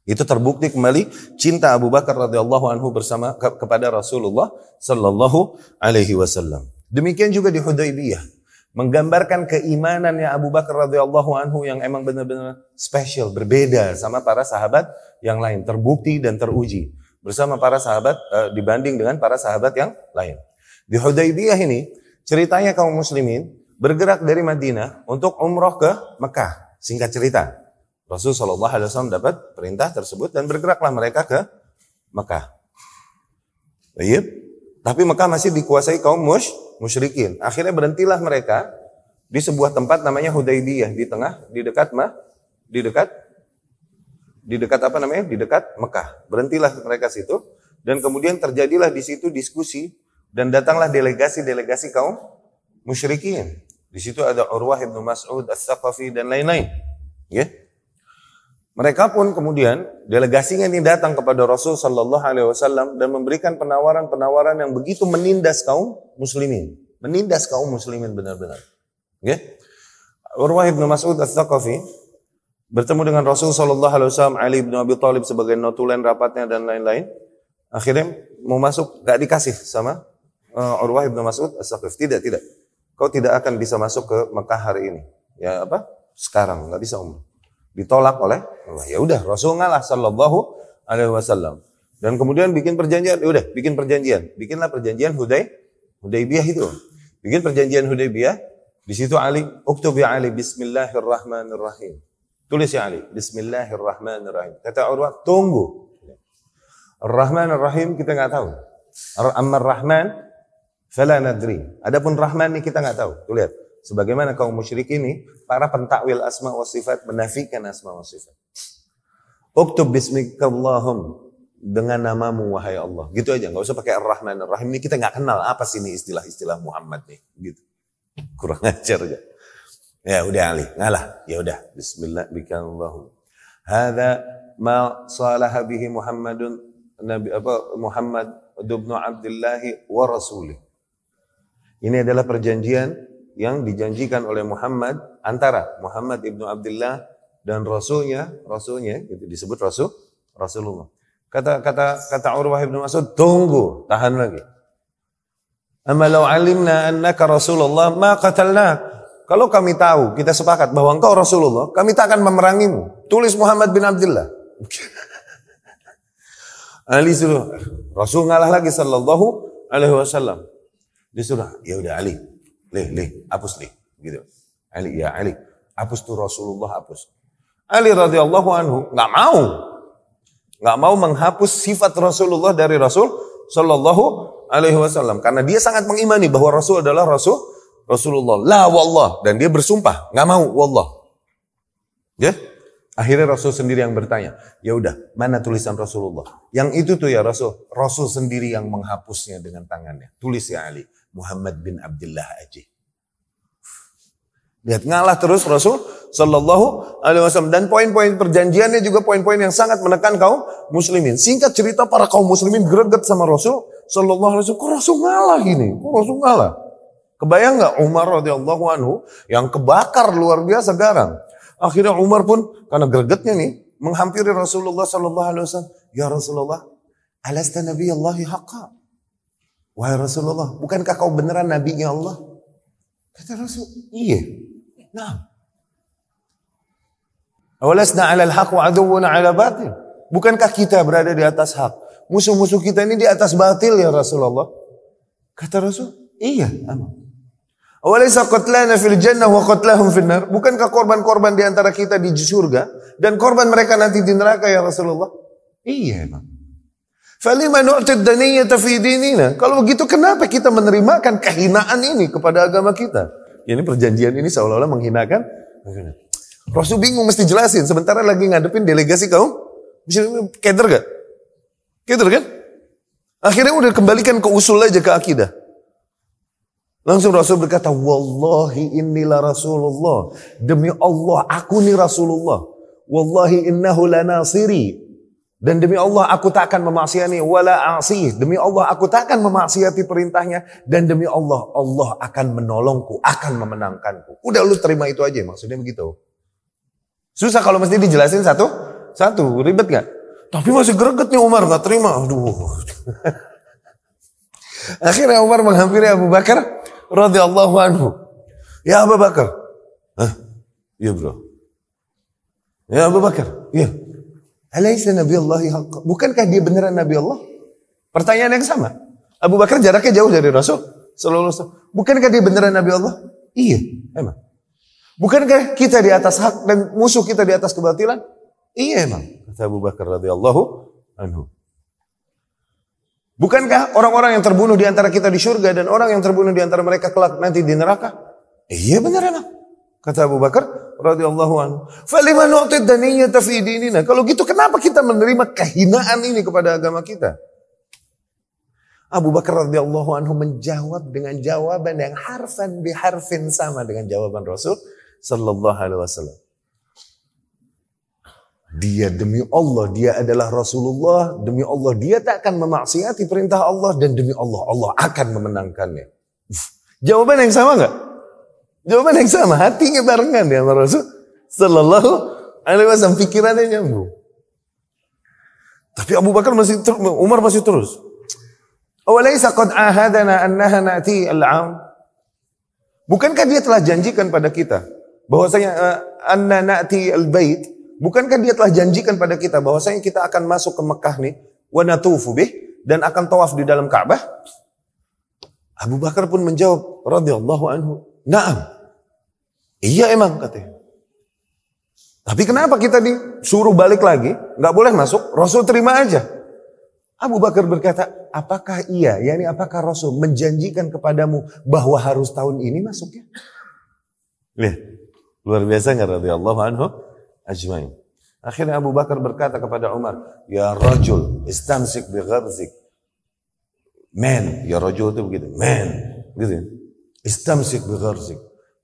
[SPEAKER 1] Itu terbukti kembali cinta Abu Bakar radhiyallahu anhu bersama ke kepada Rasulullah sallallahu alaihi wasallam. Demikian juga di Hudaybiyah menggambarkan keimanannya Abu Bakar radhiyallahu anhu yang emang benar-benar spesial, berbeda sama para sahabat yang lain, terbukti dan teruji bersama para sahabat uh, dibanding dengan para sahabat yang lain. Di Hudaybiyah ini ceritanya kaum muslimin bergerak dari Madinah untuk umroh ke Mekah. Singkat cerita, Rasul Shallallahu Alaihi Wasallam dapat perintah tersebut dan bergeraklah mereka ke Mekah. Baik, tapi Mekah masih dikuasai kaum mush, musyrikin. Akhirnya berhentilah mereka di sebuah tempat namanya Hudaybiyah di tengah, di dekat mah, di dekat, di dekat apa namanya? Di dekat Mekah. Berhentilah mereka situ dan kemudian terjadilah di situ diskusi dan datanglah delegasi-delegasi kaum musyrikin. Di situ ada Urwah ibnu Mas'ud, As-Saqafi dan lain-lain. Ya. Mereka pun kemudian delegasinya ini datang kepada Rasul Sallallahu Alaihi Wasallam dan memberikan penawaran-penawaran yang begitu menindas kaum muslimin, menindas kaum muslimin benar-benar. Ya. Urwah ibnu Mas'ud As-Saqafi bertemu dengan Rasul Sallallahu Alaihi Wasallam, Ali bin Abi Thalib sebagai notulen rapatnya dan lain-lain. Akhirnya mau masuk, gak dikasih sama uh, Urwah ibnu Mas'ud As-Saqafi. Tidak, tidak. Kau tidak akan bisa masuk ke Mekah hari ini. Ya apa? Sekarang nggak bisa umrah. Ditolak oleh Allah. Ya udah, Rasul ngalah Sallallahu Alaihi Wasallam. Dan kemudian bikin perjanjian, ya udah bikin perjanjian. Bikinlah perjanjian Huday, Hudaybiyah itu. Bikin perjanjian Hudaybiyah, di situ Ali, uktub ya Ali, Bismillahirrahmanirrahim. Tulis ya Ali, Bismillahirrahmanirrahim. Kata Urwah, tunggu. Ar-Rahman Ar-Rahim kita nggak tahu. Amma Ar-Rahman, fala nadri. Adapun Rahman ini kita nggak tahu. Tuh lihat. Sebagaimana kaum musyrik ini, para pentakwil asma wa sifat menafikan asma wa sifat. Uktub bismikallahum dengan namamu wahai Allah. Gitu aja, nggak usah pakai Ar-Rahman Ar-Rahim. Ini kita nggak kenal apa sih ini istilah-istilah Muhammad nih. Gitu. Kurang ajar ya. Ya udah Ali, ngalah. Ya udah. Bismillah bikallahu. Hada ma salaha bihi Muhammadun Nabi apa Muhammad ibnu Abdullah wa rasulih. Ini adalah perjanjian yang dijanjikan oleh Muhammad antara Muhammad ibnu Abdullah dan rasulnya, rasulnya itu disebut rasul Rasulullah. Kata kata kata Urwah ibnu Mas'ud, tunggu, tahan lagi. Amma law alimna annaka Rasulullah ma qatalnak. Kalau kami tahu, kita sepakat bahwa engkau Rasulullah, kami tak akan memerangimu. Tulis Muhammad bin Abdullah. Ali suruh, Rasul ngalah lagi sallallahu alaihi wasallam. Disuruh, ya udah Ali, leh leh, hapus leh, gitu. Ali, ya Ali, hapus tuh Rasulullah hapus. Ali radhiyallahu anhu nggak mau, nggak mau menghapus sifat Rasulullah dari Rasul sallallahu alaihi wasallam karena dia sangat mengimani bahwa Rasul adalah Rasul Rasulullah. La wallah dan dia bersumpah nggak mau wallah. Ya? Akhirnya Rasul sendiri yang bertanya, ya udah, mana tulisan Rasulullah? Yang itu tuh ya Rasul, Rasul sendiri yang menghapusnya dengan tangannya. Tulis ya Ali, Muhammad bin Abdullah aja. Lihat ngalah terus Rasul Sallallahu Alaihi Wasallam dan poin-poin perjanjiannya juga poin-poin yang sangat menekan kaum muslimin. Singkat cerita para kaum muslimin greget sama Rasul Sallallahu Alaihi Wasallam. Kok Rasul ngalah ini? Kok Rasul ngalah? Kebayang nggak Umar radhiyallahu anhu yang kebakar luar biasa garang. Akhirnya Umar pun karena gregetnya nih menghampiri Rasulullah Sallallahu Alaihi Wasallam. Ya Rasulullah, alasta Nabi Allahi haqqa. Wahai Rasulullah, bukankah kau beneran nabinya Allah? Kata Rasul, iya. Nah. Awalasna alal haq wa aduwuna ala batil. Bukankah kita berada di atas hak? Musuh-musuh kita ini di atas batil ya Rasulullah. Kata Rasul, iya. Aman. Awalaysa qatlana fil jannah wa qatlahum fil nar? Bukankah korban-korban di antara kita di surga dan korban mereka nanti di neraka ya Rasulullah? Iya, Imam. Falima nu'tid daniyata fi dinina? Kalau begitu kenapa kita menerimakan kehinaan ini kepada agama kita? Ini perjanjian ini seolah-olah menghinakan. Rasul bingung mesti jelasin. Sementara lagi ngadepin delegasi kaum. Keder gak? Keder kan? Akhirnya udah kembalikan ke usul aja ke akidah. Langsung Rasul berkata, Wallahi inilah Rasulullah. Demi Allah, aku ni Rasulullah. Wallahi innahu lanasiri. Dan demi Allah aku tak akan memaksiati wala asih. Demi Allah aku tak akan memaksiati perintahnya. Dan demi Allah, Allah akan menolongku, akan memenangkanku. Udah lu terima itu aja maksudnya begitu. Susah kalau mesti dijelasin satu, satu. Ribet gak? Tapi masih greget nih Umar gak terima. Aduh. Akhirnya Umar menghampiri Abu Bakar radhiyallahu anhu. Ya Abu Bakar. Hah? Iya bro. Ya Abu Bakar. Iya. Alaysa Nabi Allah. Bukankah dia beneran Nabi Allah? Pertanyaan yang sama. Abu Bakar jaraknya jauh dari Rasul. Alaihi Bukankah dia beneran Nabi Allah? Iya. emang. Bukankah kita di atas hak dan musuh kita di atas kebatilan? Iya emang, kata Abu Bakar radhiyallahu anhu. Bukankah orang-orang yang terbunuh di antara kita di surga dan orang yang terbunuh di antara mereka kelak nanti di neraka? Iya benar emang. Kata Abu Bakar radhiyallahu anhu. Falima nu'tid daniyata fi. Kalau gitu kenapa kita menerima kehinaan ini kepada agama kita? Abu Bakar radhiyallahu anhu menjawab dengan jawaban yang harfan biharfin sama dengan jawaban Rasul sallallahu alaihi wasallam. Dia demi Allah, dia adalah Rasulullah, demi Allah dia tak akan memaksiati perintah Allah dan demi Allah Allah akan memenangkannya. Jawaban yang sama nggak? Jawaban yang sama, hatinya barengan ya sama Rasul sallallahu alaihi wasallam, pikirannya nyambung. Tapi Abu Bakar masih Umar masih terus. Awalaysa qad ahadana annaha na'ti al-'am? Bukankah dia telah janjikan pada kita bahwasanya uh, anna na'ti al-bait? Bukankah dia telah janjikan pada kita bahwasanya kita akan masuk ke Mekah nih wa natufu bih dan akan tawaf di dalam Ka'bah? Abu Bakar pun menjawab radhiyallahu anhu, "Na'am." Iya emang katanya. Tapi kenapa kita disuruh balik lagi? Nggak boleh masuk, Rasul terima aja. Abu Bakar berkata, apakah iya, yakni apakah Rasul menjanjikan kepadamu bahwa harus tahun ini masuknya? Lihat, luar biasa nggak radhiyallahu anhu ajmain. Akhirnya Abu Bakar berkata kepada Umar, Ya rajul, istamsik bi gharzik. Man, ya rajul itu begitu, man. Gitu ya. Istamsik bi gharzik.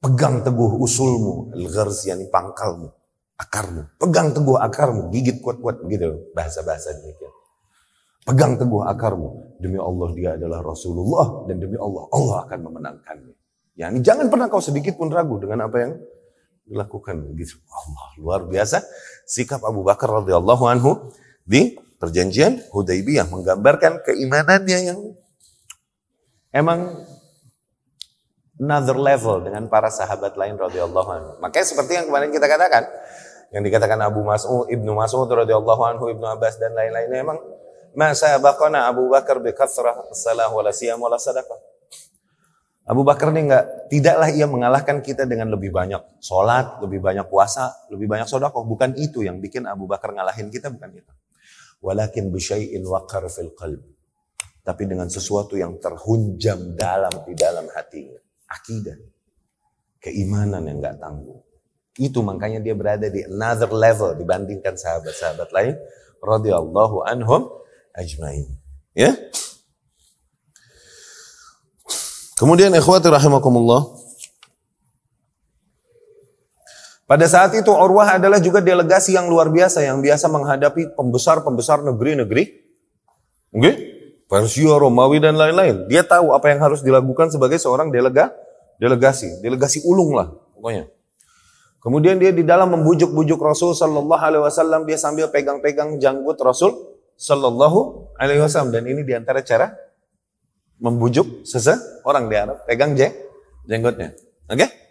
[SPEAKER 1] Pegang teguh usulmu, al-gharz yakni pangkalmu, akarmu. Pegang teguh akarmu, gigit kuat-kuat begitu bahasa-bahasa demikian. Pegang teguh akarmu. Demi Allah dia adalah Rasulullah. Dan demi Allah, Allah akan memenangkannya. Ya, ini jangan pernah kau sedikit pun ragu dengan apa yang dilakukan. Gitu. Allah, luar biasa. Sikap Abu Bakar radhiyallahu anhu di perjanjian Hudaybiyah menggambarkan keimanannya yang emang another level dengan para sahabat lain radhiyallahu anhu. Makanya seperti yang kemarin kita katakan, yang dikatakan Abu Mas'ud, Ibnu Mas'ud radhiyallahu anhu, Ibnu Abbas dan lain-lainnya emang Masa bakona Abu Bakar bi kathrah salah wala siyam wala sadaqah. Abu Bakar ini enggak, tidaklah ia mengalahkan kita dengan lebih banyak sholat, lebih banyak puasa, lebih banyak sodakoh. Bukan itu yang bikin Abu Bakar ngalahin kita, bukan itu. Walakin bisyai'in waqar fil qalb. Tapi dengan sesuatu yang terhunjam dalam di dalam hatinya. Akidah. Keimanan yang enggak tangguh. Itu makanya dia berada di another level dibandingkan sahabat-sahabat lain. radhiyallahu anhum ajmain. Ya. Kemudian ikhwati rahimakumullah. Pada saat itu Urwah adalah juga delegasi yang luar biasa yang biasa menghadapi pembesar-pembesar negeri-negeri. Oke? Okay? Persia, Romawi dan lain-lain. Dia tahu apa yang harus dilakukan sebagai seorang delega, delegasi, delegasi ulung lah pokoknya. Kemudian dia di dalam membujuk-bujuk Rasul Sallallahu Alaihi Wasallam dia sambil pegang-pegang janggut Rasul Sallallahu Alaihi Wasallam dan ini di antara cara membujuk seseorang di Arab pegang jeng jenggotnya, oke? Okay?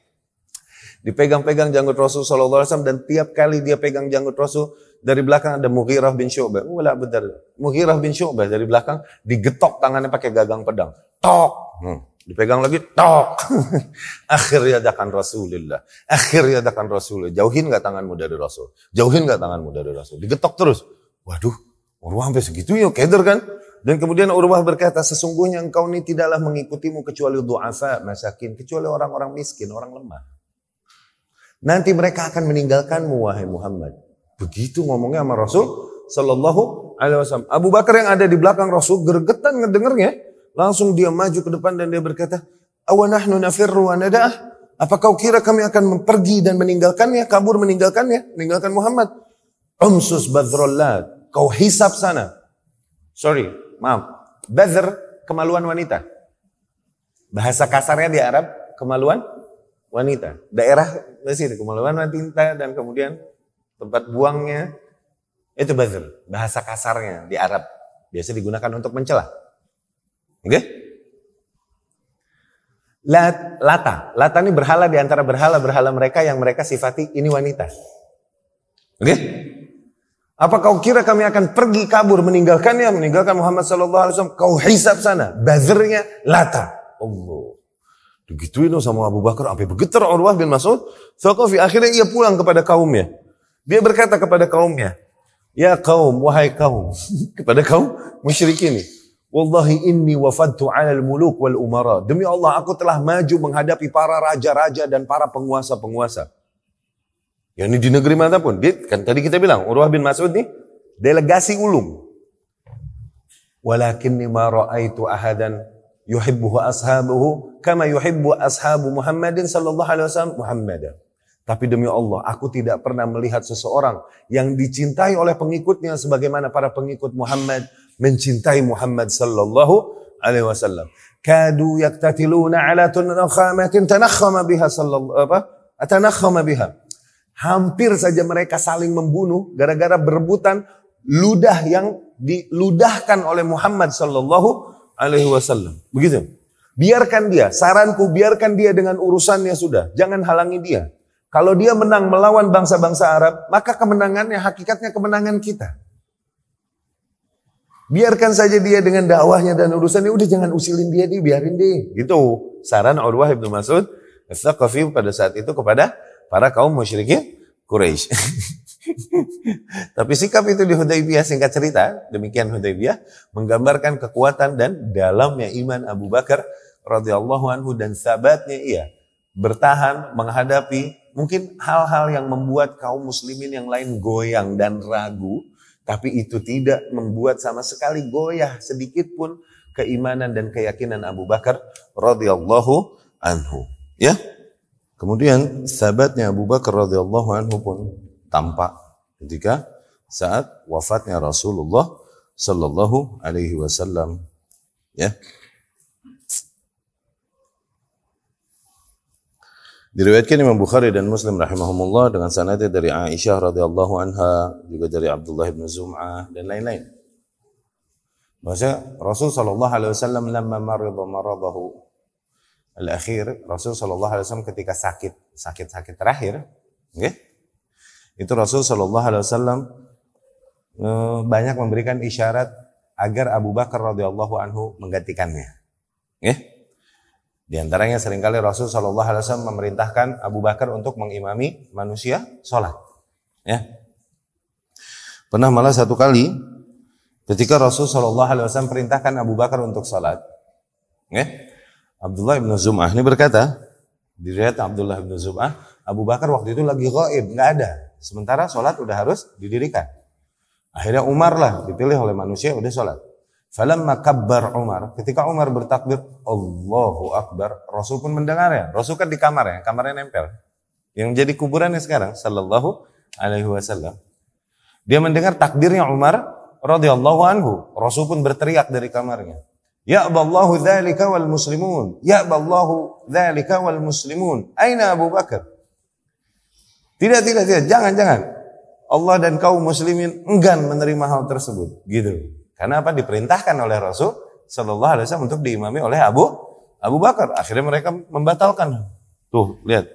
[SPEAKER 1] Dipegang-pegang janggut Rasul Sallallahu Alaihi Wasallam dan tiap kali dia pegang janggut Rasul dari belakang ada Mughirah bin Syu'bah. Wala benar. Mughirah bin Syu'bah dari belakang digetok tangannya pakai gagang pedang. Tok. Hmm. Dipegang lagi, tok. Akhirnya dakan Rasulullah. Akhirnya dakan Rasulullah. Jauhin gak tanganmu dari Rasul? Jauhin gak tanganmu dari Rasul? Digetok terus. Waduh, Urwah sampai segitu ya keder kan. Dan kemudian Urwah berkata, sesungguhnya engkau ini tidaklah mengikutimu kecuali du'afa, masakin, kecuali orang-orang miskin, orang lemah. Nanti mereka akan meninggalkanmu, wahai Muhammad. Begitu ngomongnya sama Rasul Sallallahu Alaihi Wasallam. Abu Bakar yang ada di belakang Rasul gergetan ngedengernya. Langsung dia maju ke depan dan dia berkata, Awanahnu nafirru wa nada'ah. Apa kau kira kami akan pergi dan meninggalkannya, kabur meninggalkannya, meninggalkan Muhammad? Umsus badrullat Kau hisap sana. Sorry, maaf. Badr, kemaluan wanita. Bahasa kasarnya di Arab, kemaluan wanita. Daerah sini, kemaluan wanita dan kemudian tempat buangnya. Itu badr, bahasa kasarnya di Arab. Biasa digunakan untuk mencela. Oke? Okay? Lata, lata ini berhala di antara berhala-berhala mereka yang mereka sifati ini wanita. Oke? Okay? Apa kau kira kami akan pergi kabur meninggalkannya, meninggalkan Muhammad sallallahu alaihi wasallam? Kau hisap sana, bazirnya lata. Allah. Digituin sama Abu Bakar sampai bergetar Urwah bin Mas'ud. Thaqafi akhirnya ia pulang kepada kaumnya. Dia berkata kepada kaumnya, "Ya kaum, wahai kaum, kepada kaum musyrikin ini, Wallahi inni wafadtu 'alal muluk wal umara. Demi Allah aku telah maju menghadapi para raja-raja dan para penguasa-penguasa. Yang ini di negeri mana pun. Dia, kan tadi kita bilang Urwah bin Mas'ud nih delegasi ulum. Walakinni ma ra'aitu ahadan yuhibbuhu ashabuhu kama yuhibbu ashabu Muhammadin sallallahu alaihi wasallam Muhammadan. Tapi demi Allah, aku tidak pernah melihat seseorang yang dicintai oleh pengikutnya sebagaimana para pengikut Muhammad mencintai Muhammad sallallahu alaihi wasallam. Kadu yaktatiluna ala tunakhamatin tanakhama biha sallallahu apa? Tanakhama biha. Hampir saja mereka saling membunuh gara-gara berebutan ludah yang diludahkan oleh Muhammad sallallahu alaihi wasallam. Begitu. Biarkan dia, saranku biarkan dia dengan urusannya sudah, jangan halangi dia. Kalau dia menang melawan bangsa-bangsa Arab, maka kemenangannya hakikatnya kemenangan kita. Biarkan saja dia dengan dakwahnya dan urusannya, udah jangan usilin dia, dia biarin deh. Gitu saran Urwah ibnu Mas'ud pada saat itu kepada para kaum musyrikin Quraisy. Tapi sikap itu di Hudaybiyah singkat cerita, demikian Hudaybiyah menggambarkan kekuatan dan dalamnya iman Abu Bakar radhiyallahu anhu dan sahabatnya ia bertahan menghadapi mungkin hal-hal yang membuat kaum muslimin yang lain goyang dan ragu tapi itu tidak membuat sama sekali goyah sedikit pun keimanan dan keyakinan Abu Bakar radhiyallahu anhu. Ya. Kemudian sahabatnya Abu Bakar radhiyallahu anhu pun tampak ketika saat wafatnya Rasulullah sallallahu alaihi wasallam. Ya. Diriwayatkan Imam Bukhari dan Muslim rahimahumullah dengan sanadnya dari Aisyah radhiyallahu anha, juga dari Abdullah bin Zum'ah dan lain-lain. Bahasa Rasul sallallahu alaihi wasallam lamma marida maradahu al-akhir, Rasul sallallahu alaihi wasallam ketika sakit, sakit-sakit terakhir, okay? Itu Rasul sallallahu alaihi wasallam eh, banyak memberikan isyarat agar Abu Bakar radhiyallahu anhu menggantikannya. Okay? Di antaranya sering kali Rasul Shallallahu Alaihi Wasallam memerintahkan Abu Bakar untuk mengimami manusia sholat. Ya. Pernah malah satu kali ketika Rasul Shallallahu Alaihi Wasallam perintahkan Abu Bakar untuk sholat. Ya. Abdullah bin Zum'ah ini berkata, diriat Abdullah bin Zum'ah, Abu Bakar waktu itu lagi gaib, nggak ada. Sementara sholat udah harus didirikan. Akhirnya Umar lah dipilih oleh manusia, udah sholat. Falamma kabbar Umar, ketika Umar bertakbir, Allahu Akbar, Rasul pun mendengar ya. Rasul kan di kamar ya, kamarnya nempel. Yang jadi kuburannya sekarang, Sallallahu Alaihi Wasallam. Dia mendengar takbirnya Umar radhiyallahu anhu. Rasul pun berteriak dari kamarnya. Ya Allahu dzalika wal muslimun. Ya Allahu dzalika wal muslimun. Aina Abu Bakar? Tidak, tidak, tidak. Jangan, jangan. Allah dan kaum muslimin enggan menerima hal tersebut. Gitu. Karena apa? Diperintahkan oleh Rasul Shallallahu Alaihi Wasallam untuk diimami oleh Abu Abu Bakar. Akhirnya mereka membatalkan. Tuh, lihat.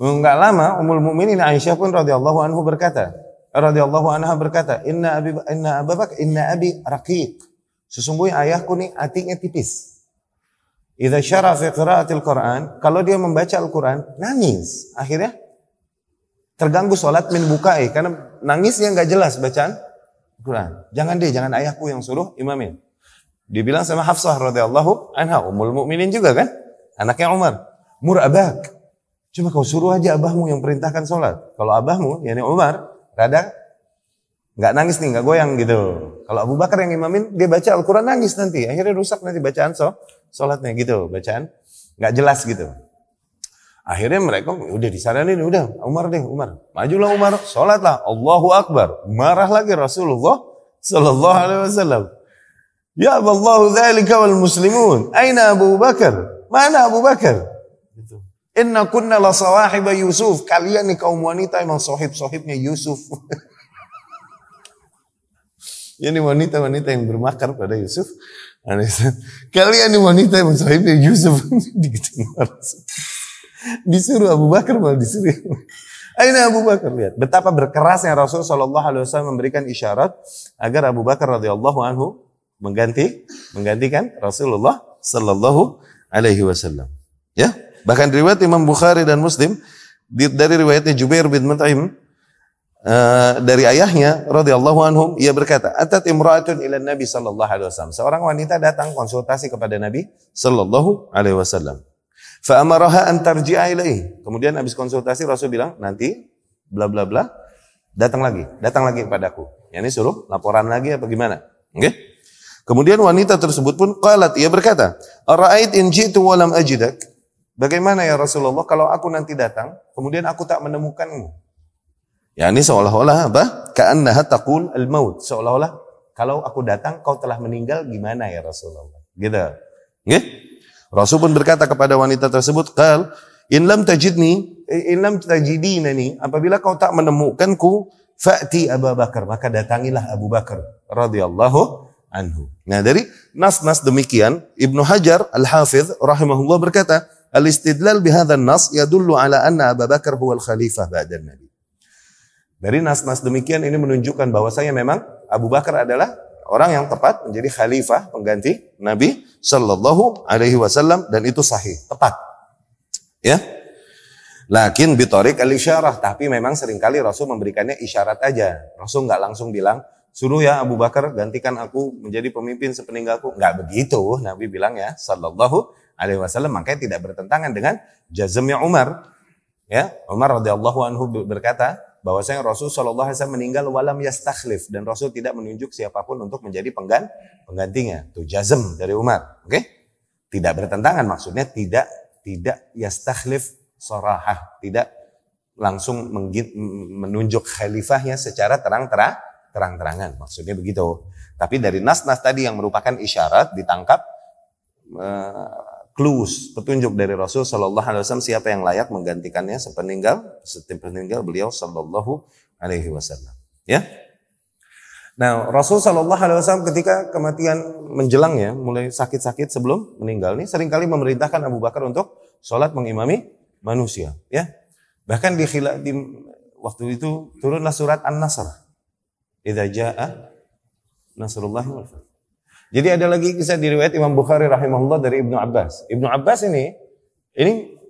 [SPEAKER 1] Enggak lama Ummul Mukminin Aisyah pun radhiyallahu anhu berkata, radhiyallahu anha berkata, "Inna Abi Inna Abu Bakar, Inna Abi raqiq." Sesungguhnya ayahku nih hatinya tipis. Idza syara fi qiraatil Quran, kalau dia membaca Al-Quran, nangis. Akhirnya terganggu sholat min bukai karena nangisnya nggak jelas bacaan Quran. Jangan deh, jangan ayahku yang suruh imamin. Dia bilang sama Hafsah radhiyallahu anha, umul mukminin juga kan? Anaknya Umar. Mur abak. Cuma kau suruh aja abahmu yang perintahkan sholat. Kalau abahmu, yakni Umar, rada nggak nangis nih, nggak goyang gitu. Kalau Abu Bakar yang imamin, dia baca Al-Quran nangis nanti. Akhirnya rusak nanti bacaan so, sholatnya gitu. Bacaan nggak jelas gitu. Akhirnya mereka udah disaranin, udah Umar deh, Umar. Majulah Umar, sholatlah. Allahu Akbar. Marah lagi Rasulullah Sallallahu Alaihi Wasallam. Ya Allah dzalika wal muslimun. Aina Abu Bakar? Mana Abu Bakar? Gitu. Inna kunna la sawahiba Yusuf. Kalian nih kaum wanita emang sohib-sohibnya Yusuf. Ini wanita-wanita yang bermakar pada Yusuf. Kalian nih wanita emang sohibnya Yusuf. Disuruh Abu Bakar malah disuruh. Aina Abu Bakar lihat betapa berkerasnya Rasul Shallallahu Alaihi Wasallam memberikan isyarat agar Abu Bakar radhiyallahu anhu mengganti menggantikan Rasulullah Shallallahu alaihi wasallam. Ya, bahkan riwayat Imam Bukhari dan Muslim dari riwayatnya Jubair bin Mut'im uh, dari ayahnya radhiyallahu anhum ia berkata atat imra'atun ila Nabi sallallahu alaihi wasallam. Seorang wanita datang konsultasi kepada Nabi sallallahu alaihi wasallam. Fa amaraha an tarji'a ilaihi. Kemudian habis konsultasi Rasul bilang nanti bla bla bla datang lagi datang lagi kepadaku ini suruh laporan lagi apa gimana? Oke? Okay? kemudian wanita tersebut pun qalat ia berkata ara'ait in ji'tu wa lam ajidak? Bagaimana ya Rasulullah kalau aku nanti datang, kemudian aku tak menemukanmu? Ya ini seolah-olah apa? Ka'annaha taqul al-maut. Seolah-olah kalau aku datang kau telah meninggal gimana ya Rasulullah? Gitu. Nggih? Rasul pun berkata kepada wanita tersebut, "Qal in lam tajidni, in lam tajidinani, apabila kau tak menemukanku, fa'ti Abu Bakar, maka datangilah Abu Bakar radhiyallahu anhu." Nah, dari nas-nas demikian, Ibnu Hajar Al-Hafidh rahimahullah berkata, Al-istidlal bihadzal nas yadullu ala anna Abu Bakar huwa al-khalifah ba'da Nabi. Dari nas-nas demikian ini menunjukkan bahwasanya memang Abu Bakar adalah orang yang tepat menjadi khalifah pengganti Nabi Shallallahu Alaihi Wasallam dan itu sahih tepat. Ya. Lakin bitorik al isyarah tapi memang sering kali Rasul memberikannya isyarat aja. Rasul nggak langsung bilang suruh ya Abu Bakar gantikan aku menjadi pemimpin sepeninggalku. Nggak begitu Nabi bilang ya Shallallahu alaihi wasallam makanya tidak bertentangan dengan jazmnya Umar. Ya, Umar radhiyallahu anhu berkata bahwasanya Rasul sallallahu alaihi wasallam meninggal walam yastakhlif dan Rasul tidak menunjuk siapa pun untuk menjadi penggan penggantinya. Itu jazm dari Umar. Oke? Okay? Tidak bertentangan maksudnya tidak tidak yastakhlif sorahah, tidak langsung menunjuk khalifahnya secara terang-terang terang-terangan. Maksudnya begitu. Tapi dari nas-nas tadi yang merupakan isyarat ditangkap eh, clues, petunjuk dari Rasul Shallallahu Alaihi Wasallam siapa yang layak menggantikannya sepeninggal sepeninggal beliau Shallallahu Alaihi Wasallam. Ya. Nah, Rasul Shallallahu Alaihi Wasallam ketika kematian menjelang ya, mulai sakit-sakit sebelum meninggal ini sering kali memerintahkan Abu Bakar untuk sholat mengimami manusia. Ya. Bahkan di, di waktu itu turunlah surat An-Nasr. Idza jaa nasrullahi wal fath. Jadi ada lagi kisah di riwayat Imam Bukhari rahimahullah dari Ibnu Abbas. Ibnu Abbas ini ini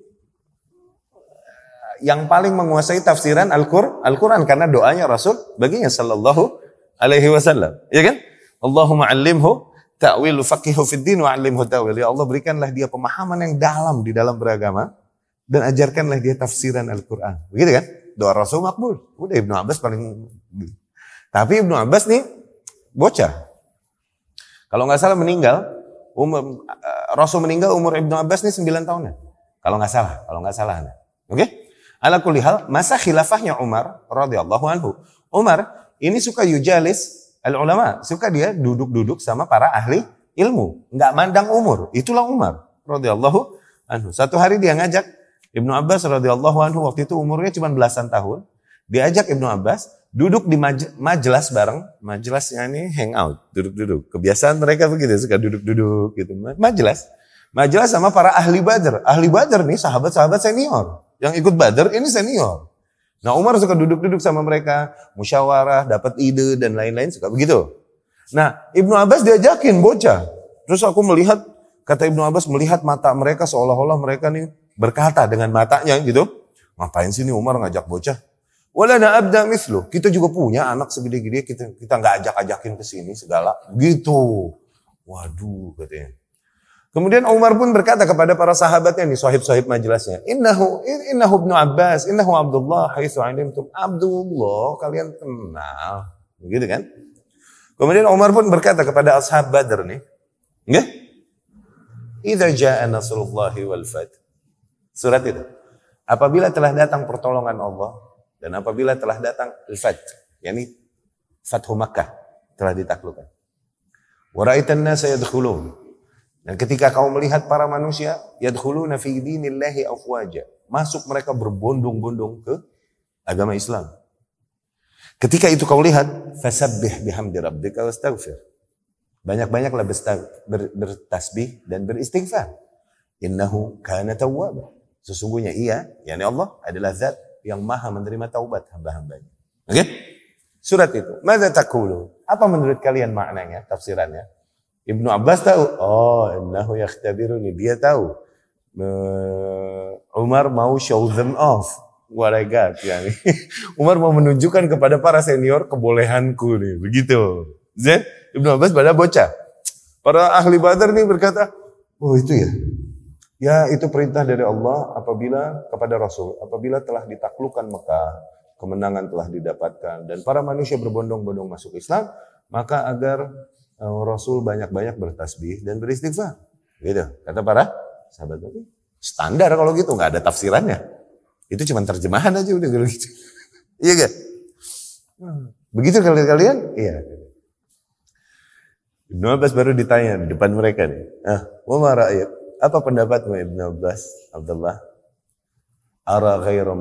[SPEAKER 1] yang paling menguasai tafsiran Al-Qur'an Al karena doanya Rasul baginya sallallahu alaihi wasallam. Ya kan? Allahumma 'allimhu ta'wil faqihu fid din wa 'allimhu ta'wil. Ya Allah berikanlah dia pemahaman yang dalam di dalam beragama dan ajarkanlah dia tafsiran Al-Qur'an. Begitu kan? Doa Rasul makbul. Udah Ibnu Abbas paling Tapi Ibnu Abbas nih bocah, kalau nggak salah meninggal, umur, uh, Rasul meninggal umur Ibnu Abbas ini 9 tahun ya. Kalau nggak salah, kalau nggak salah. Oke? Okay? Ala kulihal, masa khilafahnya Umar radhiyallahu anhu. Umar ini suka yujalis al ulama, suka dia duduk-duduk sama para ahli ilmu, nggak mandang umur. Itulah Umar radhiyallahu anhu. Satu hari dia ngajak Ibnu Abbas radhiyallahu anhu waktu itu umurnya cuma belasan tahun. Diajak Ibnu Abbas, duduk di maj majelis bareng, majelisnya ini hangout, duduk-duduk. Kebiasaan mereka begitu, suka duduk-duduk gitu. Majelis. Majelis sama para ahli badar. Ahli badar nih sahabat-sahabat senior. Yang ikut badar ini senior. Nah Umar suka duduk-duduk sama mereka, musyawarah, dapat ide dan lain-lain, suka begitu. Nah Ibnu Abbas diajakin bocah. Terus aku melihat, kata Ibnu Abbas melihat mata mereka seolah-olah mereka nih berkata dengan matanya gitu. Ngapain sih nih Umar ngajak bocah? Walana abda mislu. Kita juga punya anak segede-gede kita kita nggak ajak-ajakin ke sini segala. Gitu. Waduh katanya. Kemudian Umar pun berkata kepada para sahabatnya nih, sahib-sahib majelisnya, "Innahu innahu ibnu Abbas, innahu Abdullah haitsu alimtum." Abdullah kalian kenal. Begitu kan? Kemudian Umar pun berkata kepada ashab Badr nih, "Nggih? Idza jaa nasrullahi wal fath." Surat itu. Apabila telah datang pertolongan Allah dan apabila telah datang al-fath, yakni Fathu Makkah telah ditaklukkan. Wa ra'aitan nasa yadkhulun. Dan ketika kau melihat para manusia yadkhuluna fi dinillahi afwaja, masuk mereka berbondong-bondong ke agama Islam. Ketika itu kau lihat, fasabbih bihamdi rabbika wastaghfir. Banyak-banyaklah bertasbih dan beristighfar. Innahu kana tawwaba. Sesungguhnya ia, yakni Allah adalah zat yang maha menerima taubat hamba-hambanya. Oke? Okay? Surat itu. Mada takulu? Apa menurut kalian maknanya, tafsirannya? Ibnu Abbas tahu. Oh, innahu yakhtabiruni. Dia tahu. Umar mau show them off. What I got. Yani. Umar mau menunjukkan kepada para senior kebolehanku nih. Begitu. Zed, Ibnu Abbas pada bocah. Para ahli badar nih berkata, oh itu ya. Ya itu perintah dari Allah apabila kepada Rasul. Apabila telah ditaklukkan Mekah, kemenangan telah didapatkan. Dan para manusia berbondong-bondong masuk Islam, maka agar uh, Rasul banyak-banyak bertasbih dan beristighfar. Gitu. Kata para sahabat Nabi. Standar kalau gitu, nggak ada tafsirannya. Itu cuma terjemahan aja udah gitu. iya gak? Begitu kalian kalian? Iya. Ibnu Abbas baru ditanya di depan mereka nih. Ah, wa ayat. Apa pendapatmu Ibnu Abbas, Abdullah? Ara ghairu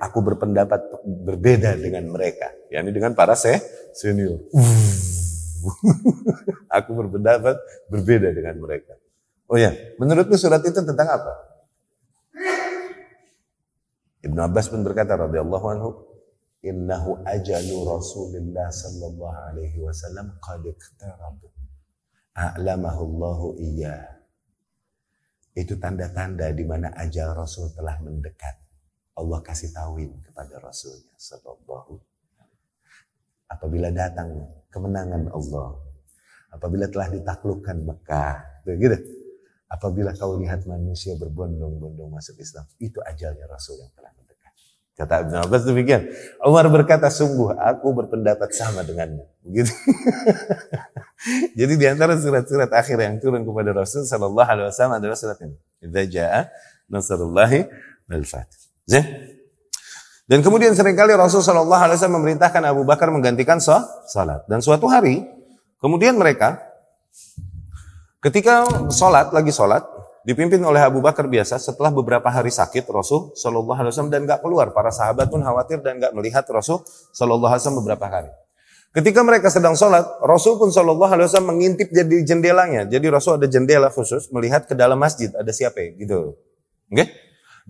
[SPEAKER 1] Aku berpendapat berbeda dengan mereka. yakni dengan para se senior. Aku berpendapat berbeda dengan mereka. Oh ya, menurutmu surat itu tentang apa? Ibnu Abbas pun berkata radhiyallahu anhu, innahu ajalu Rasulullah sallallahu alaihi wasallam qad iqtarab. A'lamahu Allahu iya. Itu tanda-tanda di mana ajal Rasul telah mendekat. Allah kasih tauin kepada Rasulnya sallallahu apabila datang kemenangan Allah, apabila telah ditaklukkan Mekah, begitu. Apabila kau lihat manusia berbondong-bondong masuk Islam, itu ajalnya Rasul yang telah Kata Ibn Abbas demikian. Umar berkata, sungguh aku berpendapat sama denganmu. Begitu. Jadi di antara surat-surat akhir yang turun kepada Rasul Sallallahu Alaihi Wasallam adalah surat ini. Idza jaa nasrullahi wal fath. Dan kemudian sering kali Rasul Sallallahu Alaihi Wasallam memerintahkan Abu Bakar menggantikan salat. Dan suatu hari, kemudian mereka ketika salat lagi salat, dipimpin oleh Abu Bakar biasa setelah beberapa hari sakit Rasul Shallallahu Alaihi Wasallam dan nggak keluar para sahabat pun khawatir dan nggak melihat Rasul Shallallahu Alaihi Wasallam beberapa hari. Ketika mereka sedang sholat, Rasul pun Shallallahu Alaihi Wasallam mengintip jadi jendelanya. Jadi Rasul ada jendela khusus melihat ke dalam masjid ada siapa ya, gitu. Oke? Okay?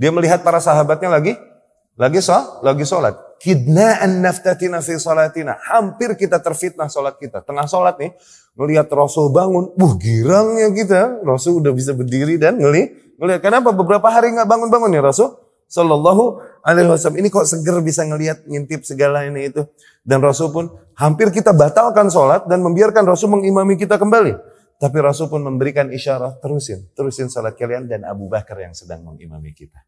[SPEAKER 1] Dia melihat para sahabatnya lagi lagi sholat, lagi sholat. Kidna'an naftatina fi sholatina. Hampir kita terfitnah sholat kita. Tengah sholat nih, melihat Rasul bangun, buh girangnya kita. Rasul udah bisa berdiri dan ngeli, ngelihat. Kenapa beberapa hari nggak bangun-bangun ya Rasul? Sallallahu alaihi wasallam. Ini kok seger bisa ngelihat ngintip segala ini itu. Dan Rasul pun hampir kita batalkan sholat dan membiarkan Rasul mengimami kita kembali. Tapi Rasul pun memberikan isyarat, terusin, terusin sholat kalian dan Abu Bakar yang sedang mengimami kita.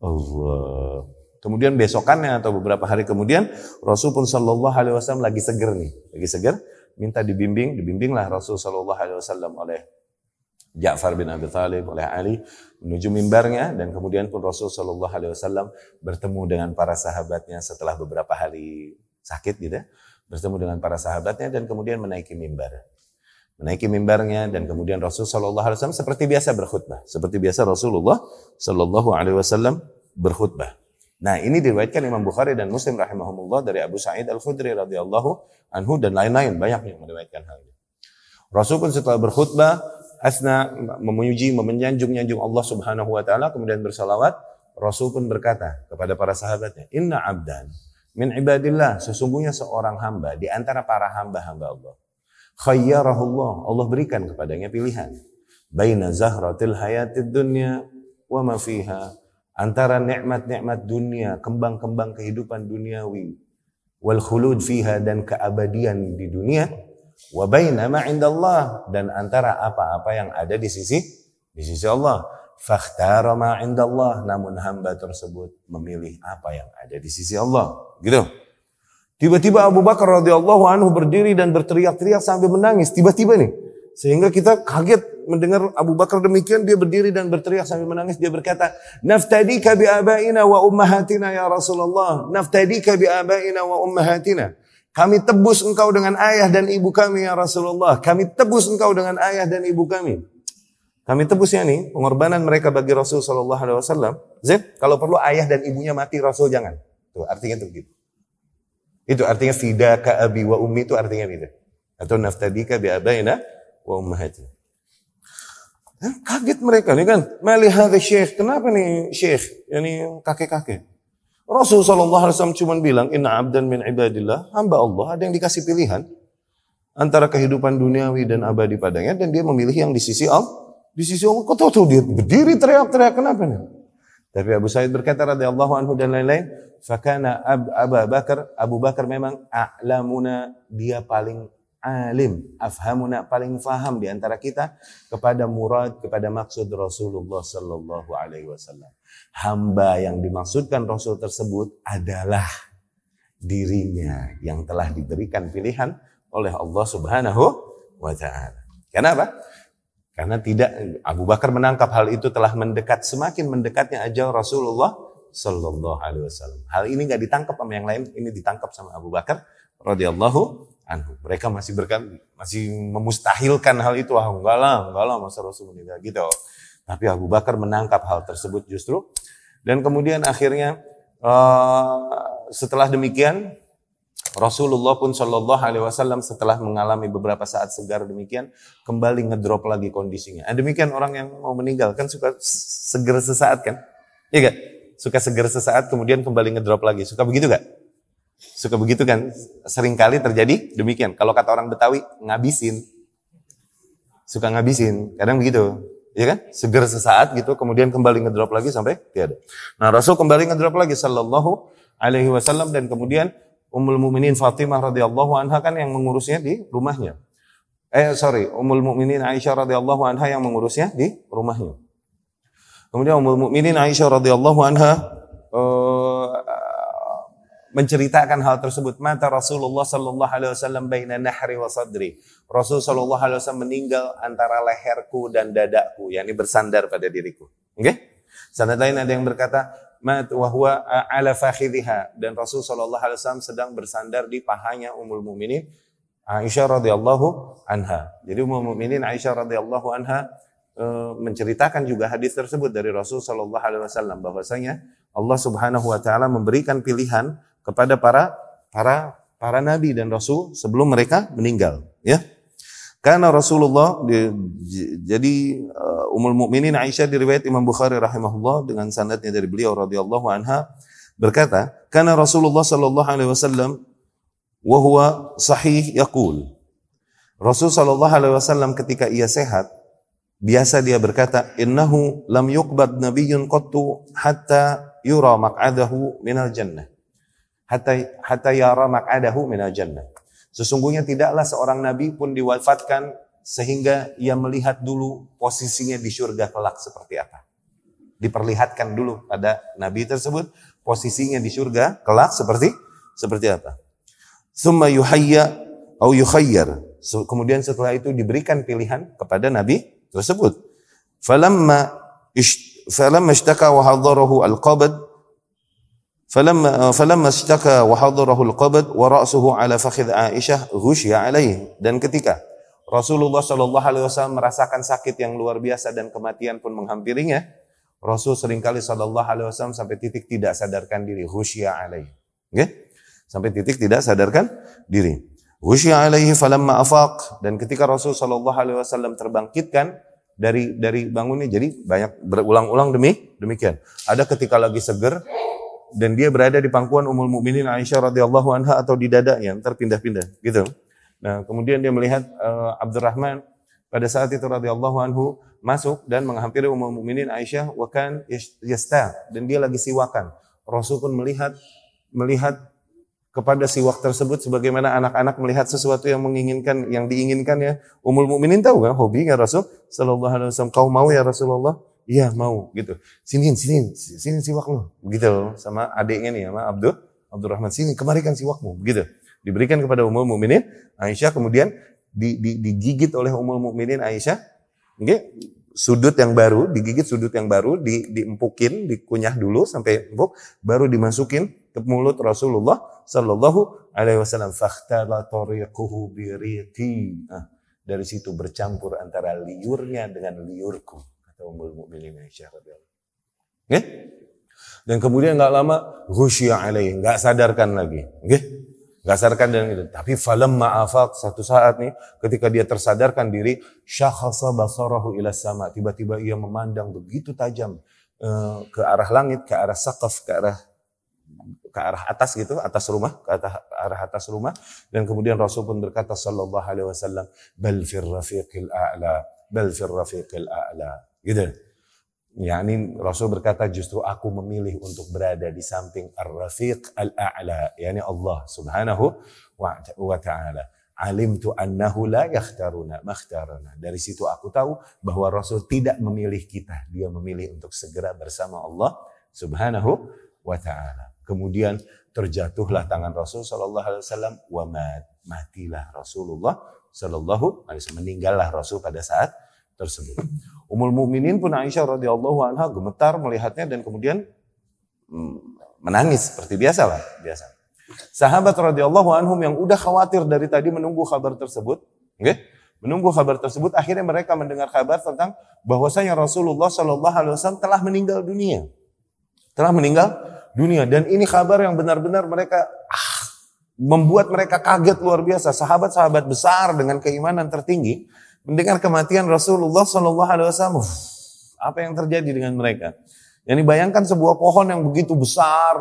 [SPEAKER 1] Allah. Kemudian besokannya atau beberapa hari kemudian Rasul pun Shallallahu Alaihi Wasallam lagi seger nih, lagi seger, minta dibimbing, dibimbinglah Rasul Shallallahu Alaihi Wasallam oleh Ja'far bin Abi Thalib oleh Ali menuju mimbarnya dan kemudian pun Rasul Shallallahu Alaihi Wasallam bertemu dengan para sahabatnya setelah beberapa hari sakit gitu ya, bertemu dengan para sahabatnya dan kemudian menaiki mimbar. Menaiki mimbarnya dan kemudian Rasul Shallallahu Alaihi Wasallam seperti biasa berkhutbah, seperti biasa Rasulullah Shallallahu Alaihi Wasallam berkhutbah. Nah ini diriwayatkan Imam Bukhari dan Muslim rahimahumullah dari Abu Sa'id Al Khudri radhiyallahu anhu dan lain-lain. Banyak yang meriwayatkan hal ini. Rasul pun setelah berkhutbah asna memuji memenyanjung-nyanjung Allah Subhanahu wa taala kemudian bersalawat Rasul pun berkata kepada para sahabatnya inna abdan min ibadillah. Sesungguhnya seorang hamba di antara para hamba-hamba Allah. Khayyarahullah Allah berikan kepadanya pilihan. Baina zahratil hayatid dunya wa ma fiha antara nikmat-nikmat dunia kembang-kembang kehidupan duniawi wal khulud fiha dan keabadian di dunia wa baina ma indallah dan antara apa-apa yang ada di sisi di sisi Allah fakhtara ma indallah namun hamba tersebut memilih apa yang ada di sisi Allah gitu Tiba-tiba Abu Bakar radhiyallahu anhu berdiri dan berteriak-teriak sambil menangis. Tiba-tiba nih. Sehingga kita kaget mendengar Abu Bakar demikian. Dia berdiri dan berteriak sambil menangis. Dia berkata, Naftadika bi abaina wa ummahatina ya Rasulullah. Naftadika bi abaina wa ummahatina. Kami tebus engkau dengan ayah dan ibu kami ya Rasulullah. Kami tebus engkau dengan ayah dan ibu kami. Kami tebus ya nih pengorbanan mereka bagi Rasul Shallallahu Alaihi Wasallam. Zed, kalau perlu ayah dan ibunya mati Rasul jangan. Tuh artinya tuh gitu. Itu artinya fidaka abi wa ummi itu artinya gitu. Atau naftadika bi abaina wa ummahatina. Kaget mereka nih kan. Mali hadhi syekh. Kenapa nih syekh? Yani kakek-kakek. Rasul SAW cuma bilang, Inna abdan min ibadillah. Hamba Allah ada yang dikasih pilihan. antara kehidupan duniawi dan abadi padanya dan dia memilih yang di sisi Allah. Di sisi Allah, kau tahu dia berdiri teriak-teriak kenapa nih? Tapi Abu Sa'id berkata radhiyallahu anhu dan lain-lain, fakana Ab Abu Bakar, Abu Bakar memang a'lamuna dia paling alim, afhamuna paling faham di antara kita kepada murad, kepada maksud Rasulullah sallallahu alaihi wasallam. Hamba yang dimaksudkan Rasul tersebut adalah dirinya yang telah diberikan pilihan oleh Allah Subhanahu wa taala. Kenapa? Karena tidak Abu Bakar menangkap hal itu telah mendekat semakin mendekatnya ajal Rasulullah Sallallahu Alaihi Wasallam. Hal ini nggak ditangkap sama yang lain, ini ditangkap sama Abu Bakar radhiyallahu anhu. Mereka masih berkan, masih memustahilkan hal itu. Ah, enggak lah, enggak lah masa Rasul meninggal gitu. Tapi Abu Bakar menangkap hal tersebut justru. Dan kemudian akhirnya uh, setelah demikian Rasulullah pun Shallallahu Alaihi Wasallam setelah mengalami beberapa saat segar demikian kembali ngedrop lagi kondisinya. Nah, demikian orang yang mau meninggal kan suka seger sesaat kan? Iya gak? Suka seger sesaat kemudian kembali ngedrop lagi. Suka begitu gak? Suka begitu kan? Seringkali terjadi demikian. Kalau kata orang Betawi ngabisin, suka ngabisin. Kadang begitu. Ya kan? Seger sesaat gitu, kemudian kembali ngedrop lagi sampai tiada. Nah Rasul kembali ngedrop lagi Sallallahu Alaihi Wasallam dan kemudian Ummul Mukminin Fatimah radhiyallahu anha kan yang mengurusnya di rumahnya. Eh sorry, Ummul Mukminin Aisyah radhiyallahu anha yang mengurusnya di rumahnya. Kemudian Ummul Mukminin Aisyah radhiyallahu anha uh, menceritakan hal tersebut. Mata Rasulullah sallallahu alaihi wasallam baina nahri wa sadri. Rasul sallallahu alaihi wasallam meninggal antara leherku dan dadaku, yakni bersandar pada diriku. Oke? Okay? Sanad lain ada yang berkata, mat wa huwa ala fakhidhiha dan Rasul sallallahu alaihi wasallam sedang bersandar di pahanya Ummul Mukminin Aisyah radhiyallahu anha. Jadi Ummul Mukminin Aisyah radhiyallahu anha e, menceritakan juga hadis tersebut dari Rasul sallallahu alaihi wasallam bahwasanya Allah Subhanahu wa taala memberikan pilihan kepada para para para nabi dan rasul sebelum mereka meninggal, ya. Karena Rasulullah jadi uh, Ummul Mukminin Aisyah diriwayat Imam Bukhari rahimahullah dengan sanadnya dari beliau radhiyallahu anha berkata, "Karena Rasulullah sallallahu alaihi wasallam wa huwa sahih yaqul." Rasul sallallahu alaihi wasallam ketika ia sehat, biasa dia berkata, "Innahu lam yuqbad nabiyyun qattu hatta yura maq'adahu minal jannah." Hatta hatta yara maq'adahu minal jannah. Sesungguhnya tidaklah seorang nabi pun diwafatkan sehingga ia melihat dulu posisinya di surga kelak seperti apa. Diperlihatkan dulu pada nabi tersebut posisinya di surga kelak seperti seperti apa. Summa yuhayya au yukhayyar. Kemudian setelah itu diberikan pilihan kepada nabi tersebut. Falamma falamma ishtaka wa hadarahu al-qabd فلما فلما اشتكى وحضره القبض ورأسه على فخذ عائشة غشي عليه dan ketika Rasulullah Shallallahu Alaihi Wasallam merasakan sakit yang luar biasa dan kematian pun menghampirinya, Rasul seringkali Shallallahu Alaihi Wasallam sampai titik tidak sadarkan diri, husya alaih, okay? sampai titik tidak sadarkan diri. Husya alaihi falamma afaq dan ketika Rasul Shallallahu Alaihi Wasallam terbangkitkan dari dari bangunnya, jadi banyak berulang-ulang demi demikian. Ada ketika lagi seger, dan dia berada di pangkuan Ummul Mukminin Aisyah radhiyallahu anha atau di dadanya terpindah-pindah gitu. Nah, kemudian dia melihat uh, Abdurrahman pada saat itu radhiyallahu anhu masuk dan menghampiri Ummul Mukminin Aisyah wa kan yasta dan dia lagi siwakan. Rasul pun melihat melihat kepada siwak tersebut sebagaimana anak-anak melihat sesuatu yang menginginkan yang diinginkan ya. Ummul Mukminin tahu kan hobinya Rasul sallallahu alaihi wasallam. Kau mau ya Rasulullah? Iya mau gitu. Sini sini sini siwak lu. Begitu sama adiknya nih sama Abdul Abdurrahman sini kemarikan siwakmu. Begitu. Diberikan kepada Ummul Mukminin Aisyah kemudian di, di, digigit oleh Ummul Mukminin Aisyah. Okay? Sudut yang baru, digigit sudut yang baru, di, diempukin, dikunyah dulu sampai empuk, baru dimasukin ke mulut Rasulullah Sallallahu Alaihi Wasallam. Nah, dari situ bercampur antara liurnya dengan liurku kata Ummul Mukminin Aisyah radhiyallahu ya? Dan kemudian nggak lama ghusya alaih, nggak sadarkan lagi. Okay? Nggak sadarkan dan itu. Tapi falam ma'afak satu saat nih ketika dia tersadarkan diri syakhasa basarahu ila sama. Tiba-tiba ia memandang begitu tajam uh, ke arah langit, ke arah sakaf, ke arah ke arah atas gitu, atas rumah, ke atas, arah atas rumah. Dan kemudian Rasul pun berkata sallallahu alaihi wasallam, bal fir rafiqil a'la, bal fir rafiqil a'la. Gitu. Ya, ini Rasul berkata justru aku memilih untuk berada di samping Ar-Rafiq Al-A'la, yakni Allah Subhanahu wa taala. Alimtu annahu la yakhtaruna makhtarana. Dari situ aku tahu bahwa Rasul tidak memilih kita, dia memilih untuk segera bersama Allah Subhanahu wa taala. Kemudian terjatuhlah tangan Rasul Shallallahu Alaihi Wasallam, wa matilah Rasulullah Shallallahu Alaihi Wasallam. Meninggallah Rasul pada saat tersebut. Umul Mukminin pun Aisyah radhiyallahu anha gemetar melihatnya dan kemudian mm, menangis seperti biasa lah, biasa. Sahabat radhiyallahu anhum yang udah khawatir dari tadi menunggu kabar tersebut, okay? menunggu kabar tersebut, akhirnya mereka mendengar kabar tentang bahwasanya Rasulullah Shallallahu Alaihi Wasallam telah meninggal dunia, telah meninggal dunia. Dan ini kabar yang benar-benar mereka ah, membuat mereka kaget luar biasa. Sahabat-sahabat besar dengan keimanan tertinggi mendengar kematian Rasulullah Shallallahu Alaihi Wasallam. Apa yang terjadi dengan mereka? Yani bayangkan sebuah pohon yang begitu besar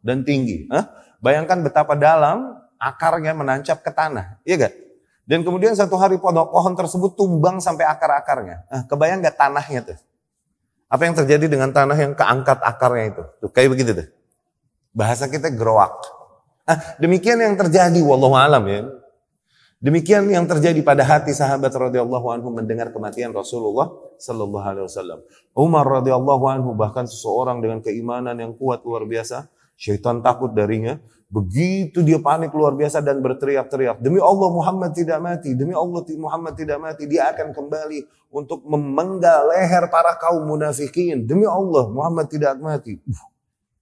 [SPEAKER 1] dan tinggi. Hah? Bayangkan betapa dalam akarnya menancap ke tanah. Iya gak? Dan kemudian satu hari pohon tersebut tumbang sampai akar-akarnya. Nah, kebayang gak tanahnya tuh? Apa yang terjadi dengan tanah yang keangkat akarnya itu? Tuh, kayak begitu tuh. Bahasa kita gerowak. Ah, demikian yang terjadi wallahu alam ya. Demikian yang terjadi pada hati sahabat radhiyallahu anhu mendengar kematian Rasulullah sallallahu alaihi wasallam. Umar radhiyallahu anhu bahkan seseorang dengan keimanan yang kuat luar biasa, syaitan takut darinya. Begitu dia panik luar biasa dan berteriak-teriak, demi Allah Muhammad tidak mati, demi Allah Muhammad tidak mati, dia akan kembali untuk memenggal leher para kaum munafikin. Demi Allah Muhammad tidak mati.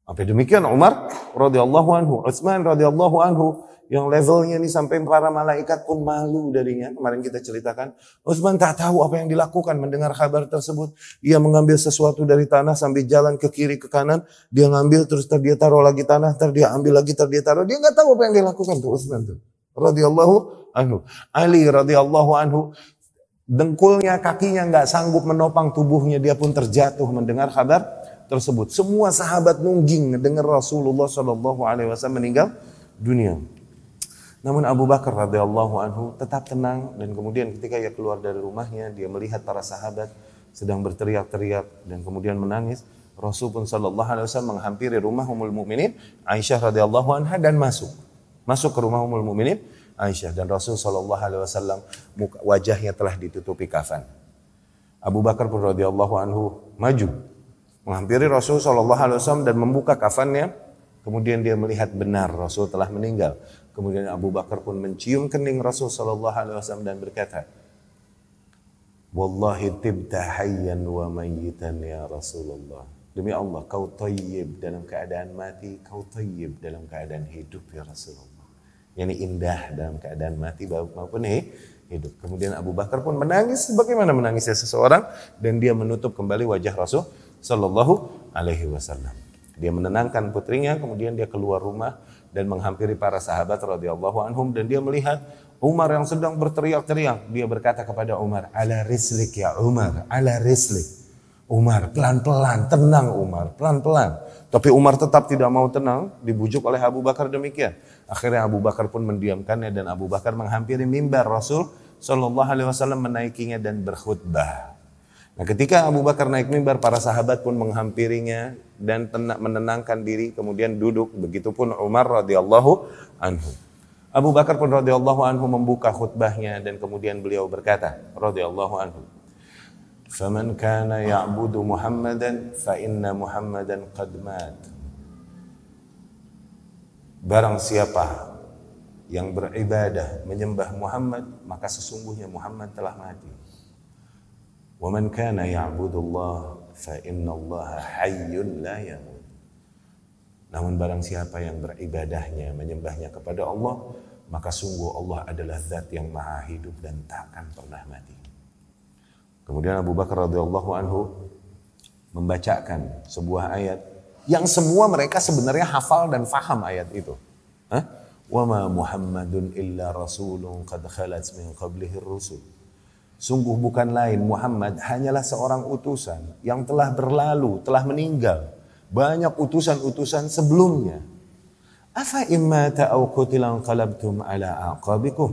[SPEAKER 1] Apa demikian Umar radhiyallahu anhu, Utsman radhiyallahu anhu yang levelnya ini sampai para malaikat pun malu darinya. Kemarin kita ceritakan, Utsman tak tahu apa yang dilakukan mendengar kabar tersebut. Ia mengambil sesuatu dari tanah sambil jalan ke kiri ke kanan, dia ngambil terus ter dia taruh lagi tanah, ter dia ambil lagi ter dia taruh. Dia nggak tahu apa yang dilakukan tuh Utsman tuh. Radhiyallahu anhu. Ali radhiyallahu anhu dengkulnya, kakinya nggak sanggup menopang tubuhnya, dia pun terjatuh mendengar kabar tersebut. Semua sahabat nungging mendengar Rasulullah Shallallahu Alaihi Wasallam meninggal dunia. Namun Abu Bakar radhiyallahu anhu tetap tenang dan kemudian ketika ia keluar dari rumahnya dia melihat para sahabat sedang berteriak-teriak dan kemudian menangis. Rasul pun sallallahu alaihi wasallam menghampiri rumah Ummul Mukminin Aisyah radhiyallahu anha dan masuk. Masuk ke rumah Ummul Mukminin Aisyah dan Rasul sallallahu alaihi wasallam wajahnya telah ditutupi kafan. Abu Bakar pun radhiyallahu anhu maju menghampiri Rasul sallallahu alaihi wasallam dan membuka kafannya. Kemudian dia melihat benar Rasul telah meninggal. Kemudian Abu Bakar pun mencium kening Rasul sallallahu alaihi wasallam dan berkata, "Wallahi tibta hayyan wa mayyitan ya Rasulullah." Demi Allah, kau tayyib dalam keadaan mati, kau tayyib dalam keadaan hidup ya Rasulullah. Yani indah dalam keadaan mati maupun hidup. Kemudian Abu Bakar pun menangis sebagaimana menangisnya seseorang dan dia menutup kembali wajah Rasul sallallahu alaihi wasallam. Dia menenangkan putrinya, kemudian dia keluar rumah dan menghampiri para sahabat radhiyallahu anhum dan dia melihat Umar yang sedang berteriak-teriak. Dia berkata kepada Umar, "Ala rislik ya Umar, ala rislik." Umar, pelan-pelan, tenang Umar, pelan-pelan. Tapi Umar tetap tidak mau tenang, dibujuk oleh Abu Bakar demikian. Akhirnya Abu Bakar pun mendiamkannya dan Abu Bakar menghampiri mimbar Rasul Shallallahu Alaihi Wasallam menaikinya dan berkhutbah. Nah ketika Abu Bakar naik mimbar, para sahabat pun menghampirinya dan menenangkan diri, kemudian duduk. Begitupun Umar radhiyallahu anhu. Abu Bakar pun radhiyallahu anhu membuka khutbahnya dan kemudian beliau berkata radhiyallahu anhu. "Faman kana ya'budu Muhammadan fa inna Muhammadan qad mat." Barang siapa yang beribadah menyembah Muhammad, maka sesungguhnya Muhammad telah mati. ومن كان يعبد الله فإن الله حي لا يموت Namun barang siapa yang beribadahnya, menyembahnya kepada Allah, maka sungguh Allah adalah zat yang maha hidup dan takkan pernah mati. Kemudian Abu Bakar radhiyallahu anhu membacakan sebuah ayat yang semua mereka sebenarnya hafal dan faham ayat itu. Hah? Wa ma Muhammadun illa rasulun qad khalat min qablihi rusul Sungguh bukan lain Muhammad hanyalah seorang utusan yang telah berlalu, telah meninggal banyak utusan-utusan sebelumnya. Afa imma ta'au qutilan qalabtum ala aqabikum.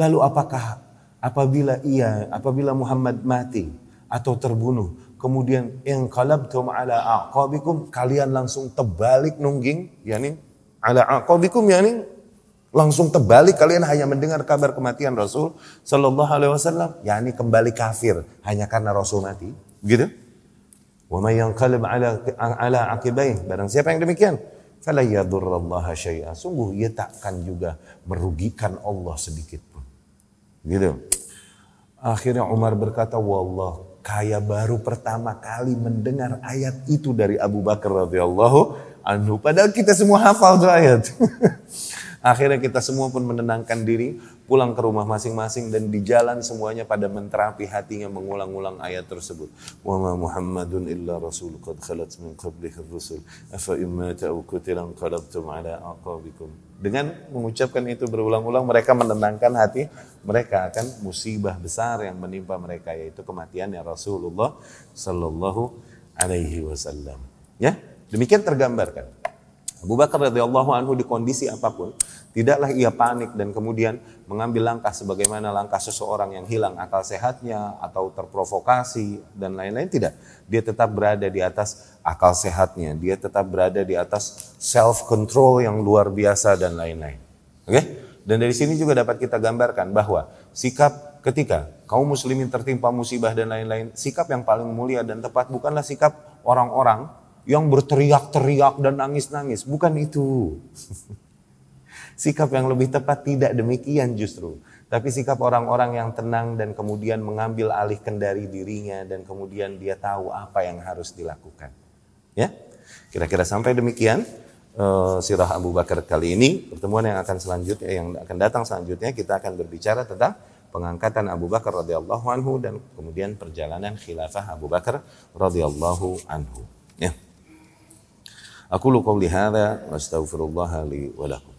[SPEAKER 1] Lalu apakah apabila ia apabila Muhammad mati atau terbunuh kemudian yang qalabtum ala aqabikum kalian langsung terbalik nungging yakni ala aqabikum yakni langsung terbalik kalian hanya mendengar kabar kematian Rasul sallallahu alaihi wasallam. Yakni kembali kafir hanya karena Rasul mati. Gitu. Wa may yanqalib ala ala aqibaih. Barang siapa yang demikian fala yadurrallaha syai'a. Sungguh ia takkan juga merugikan Allah sedikit pun. Gitu. Akhirnya Umar berkata wallah kaya baru pertama kali mendengar ayat itu dari Abu Bakar radhiyallahu anhu. Padahal kita semua hafal tuh ayat. Akhirnya kita semua pun menenangkan diri, pulang ke rumah masing-masing dan di jalan semuanya pada menterapi hatinya mengulang-ulang ayat tersebut. Wa ma Muhammadun illa rasul qad khalat min qablihi rusul afa imma ta'u qutilan qalabtum ala aqabikum. Dengan mengucapkan itu berulang-ulang mereka menenangkan hati mereka akan musibah besar yang menimpa mereka yaitu kematian ya Rasulullah sallallahu alaihi wasallam. Ya, demikian tergambarkan. Abu Bakar radhiyallahu anhu di kondisi apa pun, tidaklah ia panik dan kemudian mengambil langkah sebagaimana langkah seseorang yang hilang akal sehatnya atau terprovokasi dan lain-lain tidak. Dia tetap berada di atas akal sehatnya, dia tetap berada di atas self control yang luar biasa dan lain-lain. Oke? Okay? Dan dari sini juga dapat kita gambarkan bahwa sikap ketika kaum muslimin tertimpa musibah dan lain-lain, sikap yang paling mulia dan tepat bukanlah sikap orang-orang yang berteriak-teriak dan nangis-nangis. Bukan itu. sikap yang lebih tepat tidak demikian justru. Tapi sikap orang-orang yang tenang dan kemudian mengambil alih kendari dirinya dan kemudian dia tahu apa yang harus dilakukan. Ya, kira-kira sampai demikian uh, sirah Abu Bakar kali ini. Pertemuan yang akan selanjutnya, yang akan datang selanjutnya kita akan berbicara tentang pengangkatan Abu Bakar radhiyallahu anhu dan kemudian perjalanan khilafah Abu Bakar radhiyallahu anhu. Ya. Aku lu qauli hadza wa astaghfirullah li wa lakum.